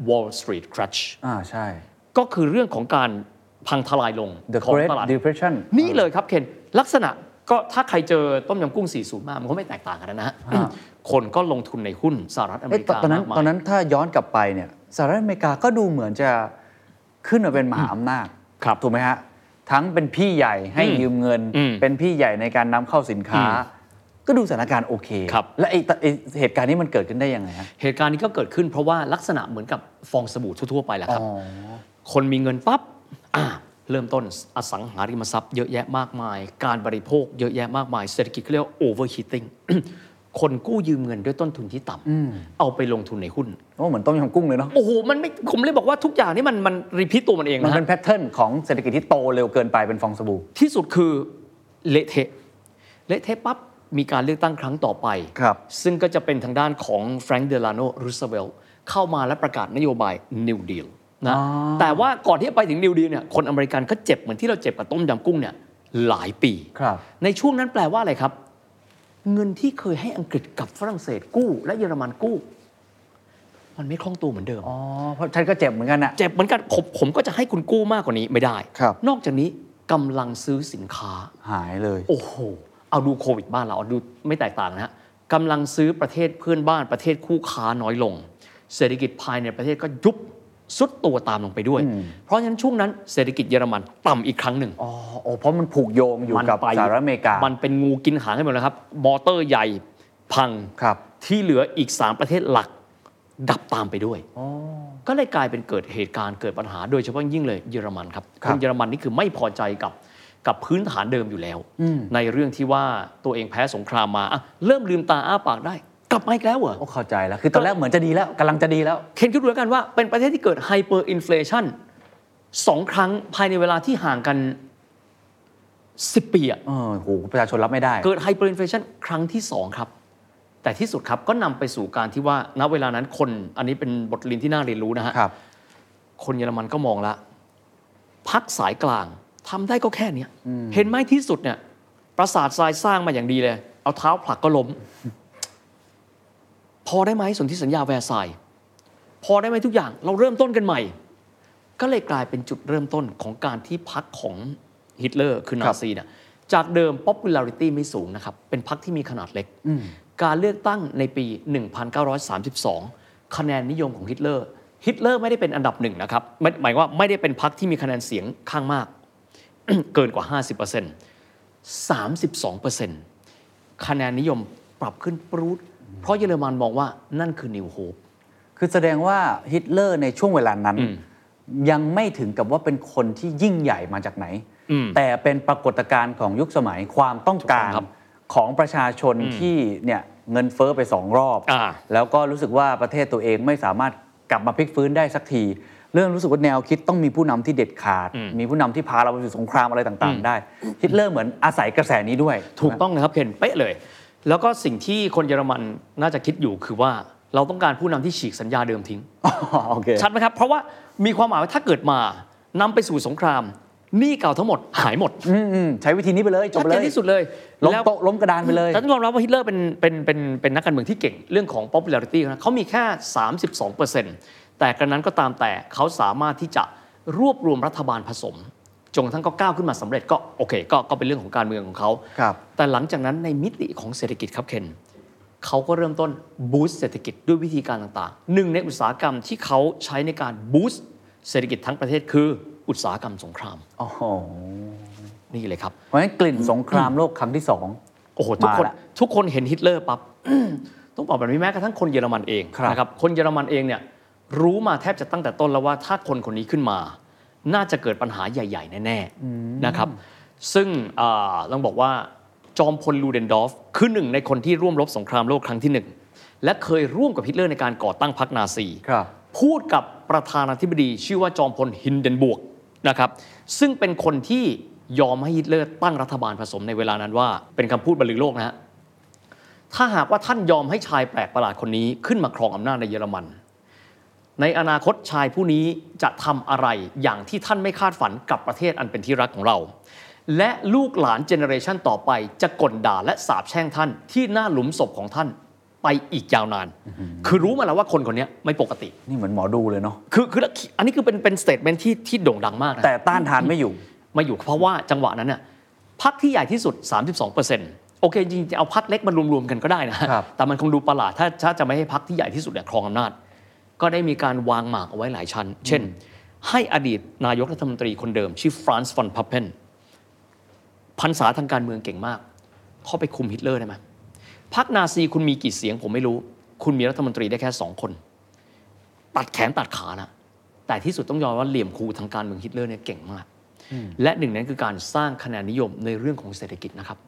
Speaker 1: Wall Street Crash
Speaker 2: อ่าใช่
Speaker 1: ก็คือเรื่องของการพังทลายลง
Speaker 2: The
Speaker 1: ของ
Speaker 2: Great
Speaker 1: ตลาด
Speaker 2: Depression
Speaker 1: นี่เลยครับเคนลักษณะก็ถ้าใครเจอต้มยำกุ้ง 40 มา มันก็ไม่แตกต่างกันนะฮะ คนก็ลงทุนในหุ้นสหรัฐอเม
Speaker 2: เอ๊ะ
Speaker 1: ริ
Speaker 2: ต
Speaker 1: กา
Speaker 2: ตอนนั้น
Speaker 1: มากมาย
Speaker 2: ตอนนั้นถ้าย้อนกลับไปเนี่ยสหรัฐอเมริกาก็ดูเหมือนจะขึ้นมาเป็นมหาอำนาจ
Speaker 1: ครับ
Speaker 2: ถูกไหมฮะทั้งเป็นพี่ใหญ่ให้
Speaker 1: อืม
Speaker 2: ยืมเงิน
Speaker 1: อืม
Speaker 2: เป็นพี่ใหญ่ในการนำเข้าสินค้า
Speaker 1: อืม
Speaker 2: ก็ดูสถานการณ์โอเค
Speaker 1: ครับ
Speaker 2: และไอ้ไอ้เหตุการณ์นี้มันเกิดขึ้นได้ยังไงฮะ
Speaker 1: เหตุการณ์นี้ก็เกิดขึ้นเพราะว่าลักษณะเหมือนกับฟองสบู่ทั่วๆไปแหละครับ
Speaker 2: อ๋อ
Speaker 1: คนมีเงินปั๊บอ่าเริ่มต้นอสังหาริมทรัพย์เยอะแยะมากมาย การบริโภคเยอะแยะมากมาย เศรษฐกิจเขาเรียกว่า overheating คนกู้ยืมเงินด้วยต้นทุนที่ต่ำเอาไปลงทุนในหุ้น
Speaker 2: โอ้เหมือนต้มยำกุ้งเลยเนาะ
Speaker 1: โอ้โหมันไม่ผมเลยบอกว่าทุกอย่างนี่มันมัน repeat ตัวมันเอง
Speaker 2: มัน
Speaker 1: นะ
Speaker 2: เป็น
Speaker 1: ฮะ
Speaker 2: pattern ของเศรษฐกิจที่โตเร็วเกินไปเป็นฟองสบู่
Speaker 1: ที่สุดคือเละเทะเละเทะปั๊บมีการเลือกตั้งครั้งต่อไป
Speaker 2: ครับ
Speaker 1: ซึ่งก็จะเป็นทางด้านของแฟรงกลินเดลาโนรูสเวลต์เข้ามาและประกาศนโยบาย New Deal นะ
Speaker 2: อ๋อ
Speaker 1: แต่ว่าก่อนที่จะไปถึง New Deal เนี่ยคนอเมริกันก็เจ็บเหมือนที่เราเจ็บกับต้มยำกุ้งเนี่ยหลายปี
Speaker 2: ครับ
Speaker 1: ในช่วงนั้นแปลว่าอะไรครับ เงินที่เคยให้อังกฤษกับฝรั่งเศสกู้ และเยอรมันกู้ มันไม่คล่องตัวเหมือนเดิม
Speaker 2: อ๋อ เพราะฉันก็เจ็บเหมือนกันอะ
Speaker 1: เจ็บเหมือนกันผมผมก็จะให้คุณกู้มากกว่านี้ไม่ได้
Speaker 2: ครับ
Speaker 1: นอกจากนี้กำลังซื้อสินค้า
Speaker 2: หายเลย
Speaker 1: โอ้โห เอาดูโควิดบ้านเราเอาดูไม่แตกต่างนะฮะกำลังซื้อประเทศเพื่อนบ้านประเทศคู่ค้าน้อยลง เศรษฐกิจภายในประเทศก็ยุบ สุดตัวตามลงไปด้วย เพราะฉะนั้นช่วงนั้นเศรษฐกิจเยอรมันต่ำอีกครั้งหนึ่ง
Speaker 2: อ๋อโอ้เพราะมันผูกโยงอยู่กับ
Speaker 1: ไป
Speaker 2: สหรัฐอเมริกา
Speaker 1: มันเป็นงูกินหางให้หมดแล้วครับ มอเตอร์ใหญ่พัง
Speaker 2: ครับ
Speaker 1: ที่เหลืออีก 3 ประเทศหลัก ดับตามไปด้วยก็เลยกลายเป็นเกิดเหตุการณ์เกิดปัญหาโดยเฉพาะยิ่งเลยเยอรมันครับ
Speaker 2: ครั
Speaker 1: ค
Speaker 2: บ
Speaker 1: นเยอรมันนี่คือไม่พอใจกับกับพื้นฐานเดิมอยู่แล้ว ในเรื่องที่ว่าตัวเองแพ้สงครามมาอะเริ่มลืมตาอ้าปากได้ กลับมาอีกแล้วเหรอ
Speaker 2: โอ้เข้าใจแล้ว คือตอนแรกเหมือนจะดีแล้วกำลังจะดีแล้ว
Speaker 1: เคนคิดดูแล้วกันว่าเป็นประเทศที่เกิดไฮเปอร์อินฟล t ชันสองครั้งภายในเวลาที่ห่างกัน10ปีอะ
Speaker 2: เออโหประชาชนรับไม่ได้
Speaker 1: เกิดไฮเปอร์อินฟล t ชันครั้งที่2ครับ แต่ที่สุดครับก็นำไปสู่การที่ว่าณเวลานั้นคน อันนี้เป็นบทเรียนที่น่าเรียนรู้นะฮะ
Speaker 2: ครับ
Speaker 1: คนเยอรมันก็มองละพักสายกลางทำได้ก็แค่เนี้ยเห็นไหมที่สุดเนี่ย ประสาททรายสร้างมาอย่างดีเลย เอาเท้าผลักก็ล้ม พอได้ไหมสนธิสัญญาแวร์ไซน์พอได้ไหมทุกอย่างเราเริ่มต้นกันใหม่ ก็เลยกลายเป็นจุดเริ่มต้นของการที่พรรคของฮิตเลอร์คือนาซีเนี่ยจากเดิม popularity ไม่สูงนะครับ เป็นพรรคที่มีขนาดเล็ก การเลือกตั้งในปี 1932 คะแนนนิยมของฮิตเลอร์ ฮิตเลอร์ไม่ได้เป็นอันดับหนึ่งนะครับไม่หมายว่าไม่ได้เป็นพรรคที่มีคะแนนเสียงข้างมาก เกินกว่า 50% 32%คะแนนนิยมปรับขึ้นปรูด เพราะเยอรมันมองว่านั่นคือ new hope
Speaker 2: คือแสดงว่าฮิตเลอร์ในช่วงเวลานั้น ยังไม่ถึงกับว่าเป็นคนที่ยิ่งใหญ่มาจากไหน
Speaker 1: อืม
Speaker 2: แต่เป็นปรากฏการณ์ของยุคสมัยความต้องการ
Speaker 1: ถูกต้องครับ
Speaker 2: ของประชาชนที่เนี่ยเงินเฟ้อไปสองรอบ
Speaker 1: อ่า
Speaker 2: แล้วก็รู้สึกว่าประเทศตัวเองไม่สามารถกลับมาพลิกฟื้นได้สักที เรื่องรู้สึกว่าแนวคิดต้องมีผู้นำที่เด็ดขาด มีผู้นำที่พาเราไปสู่สงครามอะไรต่างๆ ได้ฮิตเลอร์เหมือนอาศัยกระแสนี้ด้วย
Speaker 1: ถูกต้องนะครับเคนเป๊ะเลย แล้วก็สิ่งที่คนเยอรมันน่าจะคิดอยู่คือว่าเราต้องการผู้นำที่ฉีกสัญญาเดิมทิ้ง
Speaker 2: อ๋อโอเค
Speaker 1: ชัดไหมครับ เพราะว่ามีความหมายว่าถ้าเกิดมานำไปสู่สงครามหนี้เก่าทั้งหมดหายหมด
Speaker 2: อืมอืมใช้วิธีนี้ไปเลยจบ
Speaker 1: ชัด
Speaker 2: เล
Speaker 1: เจ
Speaker 2: ย
Speaker 1: นที่สุดเลย
Speaker 2: ล้ม
Speaker 1: แล้ว
Speaker 2: โต๊ะล้มกระดานไปเลย
Speaker 1: แต่ต้องยอมรับว่าฮิตเลอร์เป็นเป็นเป็นเป็นนักการเมืองที่เก่งเรื่องของ popularity นะเขามีแค่ 32%แต่กระนั้นก็ตามแต่เขาสามารถที่จะรวบรวมรัฐบาลผสม จนกระทั้งก็ก้าวขึ้นมาสำเร็จก็โอเคก็ก็เป็นเรื่องของการเมืองของเขา
Speaker 2: ครับ
Speaker 1: แต่หลังจากนั้นในมิติของเศรษฐกิจครับเคนเขาก็เริ่มต้นบูสต์เศรษฐกิจด้วยวิธีการต่างๆ หนึ่งในอุตสาหกรรมที่เขาใช้ในการ boost เศรษฐกิจทั้งประเทศคืออุตสาหกรรมสงคราม
Speaker 2: โอ้โห
Speaker 1: นี่เลยครับ
Speaker 2: เพราะฉะนั้นกลิ่นสงครามโลกครั้งที่สอง
Speaker 1: โอ้โหทุกคน
Speaker 2: มาละ
Speaker 1: ทุกคนเห็นฮิตเลอร์ปั๊บต้องบอกแบบนี้แม้กระทั่งคนเยอรมันเอง
Speaker 2: ครับ
Speaker 1: นะครับคนเยอรมันเองเนี่ยรู้มาแทบจะตั้งแต่ต้นแล้วว่าถ้าคนคนนี้ขึ้นมา น่าจะเกิดปัญหาใหญ่ ๆ แน่ๆนะครับ ซึ่งอ่าต้องบอกว่าจอมพลลูเดนดอร์ฟคือหนึ่งในคนที่ร่วมรบสงครามโลกครั้งที่หนึ่งและเคยร่วมกับฮิตเลอร์ในการก่อตั้งพรรคนาซี
Speaker 2: ครับ
Speaker 1: พูดกับประธานาธิบดีชื่อว่าจอมพลฮินเดนบวร์กนะครับซึ่งเป็นคนที่ยอมให้ฮิตเลอร์ตั้งรัฐบาลผสมในเวลานั้นว่า เป็นคำพูดบันลือโลกนะฮะถ้าหากว่าท่านยอมให้ชายแปลกประหลาดคนนี้ขึ้นมาครองอำนาจในเยอรมัน ในอนาคตชายผู้นี้จะทำอะไรอย่างที่ท่านไม่คาดฝันกับประเทศอันเป็นที่รักของเรา และลูกหลาน generation ต่อไปจะก่นด่าและสาปแช่งท่านที่หน้าหลุมศพของท่านไปอีกยาวนาน คือรู้มาแล้วว่าคนคนนี้ไม่ปกติ
Speaker 2: นี่เหมือนหมอดูเลยเนาะ
Speaker 1: คือคืออันนี้คือเป็นเป็น statement ที่ที่โด่งดังมากนะ
Speaker 2: แต่ต้านทานไม่อยู่
Speaker 1: มาอยู่เพราะว่าจังหวะนั้นน่ะพรรคที่ใหญ่ที่สุด 32%โอเคจริงๆเอาพรรคเล็กมารวมๆกันก็ได้นะ
Speaker 2: ครับ
Speaker 1: แต่มันคงดูประหลาดถ้าถ้าจะไม่ให้พรรคที่ใหญ่ที่สุดเนี่ยครองอำนาจ ก็ได้มีการวางหมากเอาไว้หลายชั้น เช่น ให้อดีตนายกรัฐมนตรีคนเดิมชื่อฟรานซ์ฟอนพาเพนพรรษาทางการเมืองเก่งมาก เข้าไปคุมฮิตเลอร์ได้ไหมพรรคนาซีคุณมีกี่เสียงผมไม่รู้ คุณมีรัฐมนตรีได้แค่สองคน ตัดแขนตัดขานะแต่ที่สุดต้องยอมว่าเหลี่ยมคูทางการเมืองฮิตเลอร์เนี่ยเก่งมาก และหนึ่งนั้นคือการสร้างคะแนนนิยมในเรื่องของเศรษฐกิจนะครับ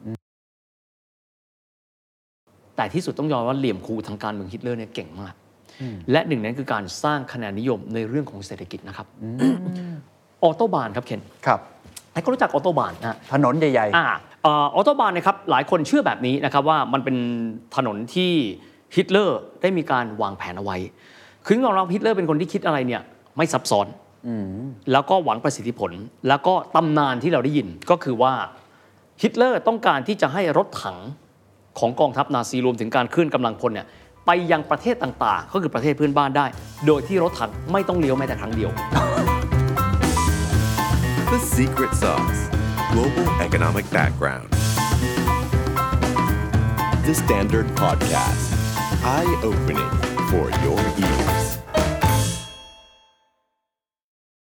Speaker 1: แต่ที่สุดต้องยอมว่าเหลี่ยมคูทางการเมืองฮิตเลอร์เนี่ยเก่งมาก และหนึ่งนั้นคือการสร้างคะแนนนิยมในเรื่องของเศรษฐกิจนะครับออโตบานครับเคน
Speaker 2: ครับ
Speaker 1: ใครก็รู้จักออโตบานนะฮะ
Speaker 2: ถนนใหญ่
Speaker 1: อ่าเออออโตบานนะครับหลายคนเชื่อแบบนี้นะครับว่ามันเป็นถนนที่ฮิตเลอร์ได้มีการวางแผนเอาไว้คือต้องยอมรับฮิตเลอร์เป็นคนที่คิดอะไรเนี่ยไม่ซับซ้อนแล้วก็หวังประสิทธิผล แล้วก็ตำนานที่เราได้ยินก็คือว่าฮิตเลอร์ต้องการที่จะให้รถถังของกองทัพนาซีรวมถึงการเคลื่อนกำลังพลเนี่ย ไปยังประเทศต่างๆ ก็คือประเทศเพื่อนบ้านได้ โดยที่รถถังไม่ต้องเลี้ยวแม้แต่ครั้งเดียว
Speaker 3: The secret sauce global economic background. The Standard Podcast. Eye opening for your ears.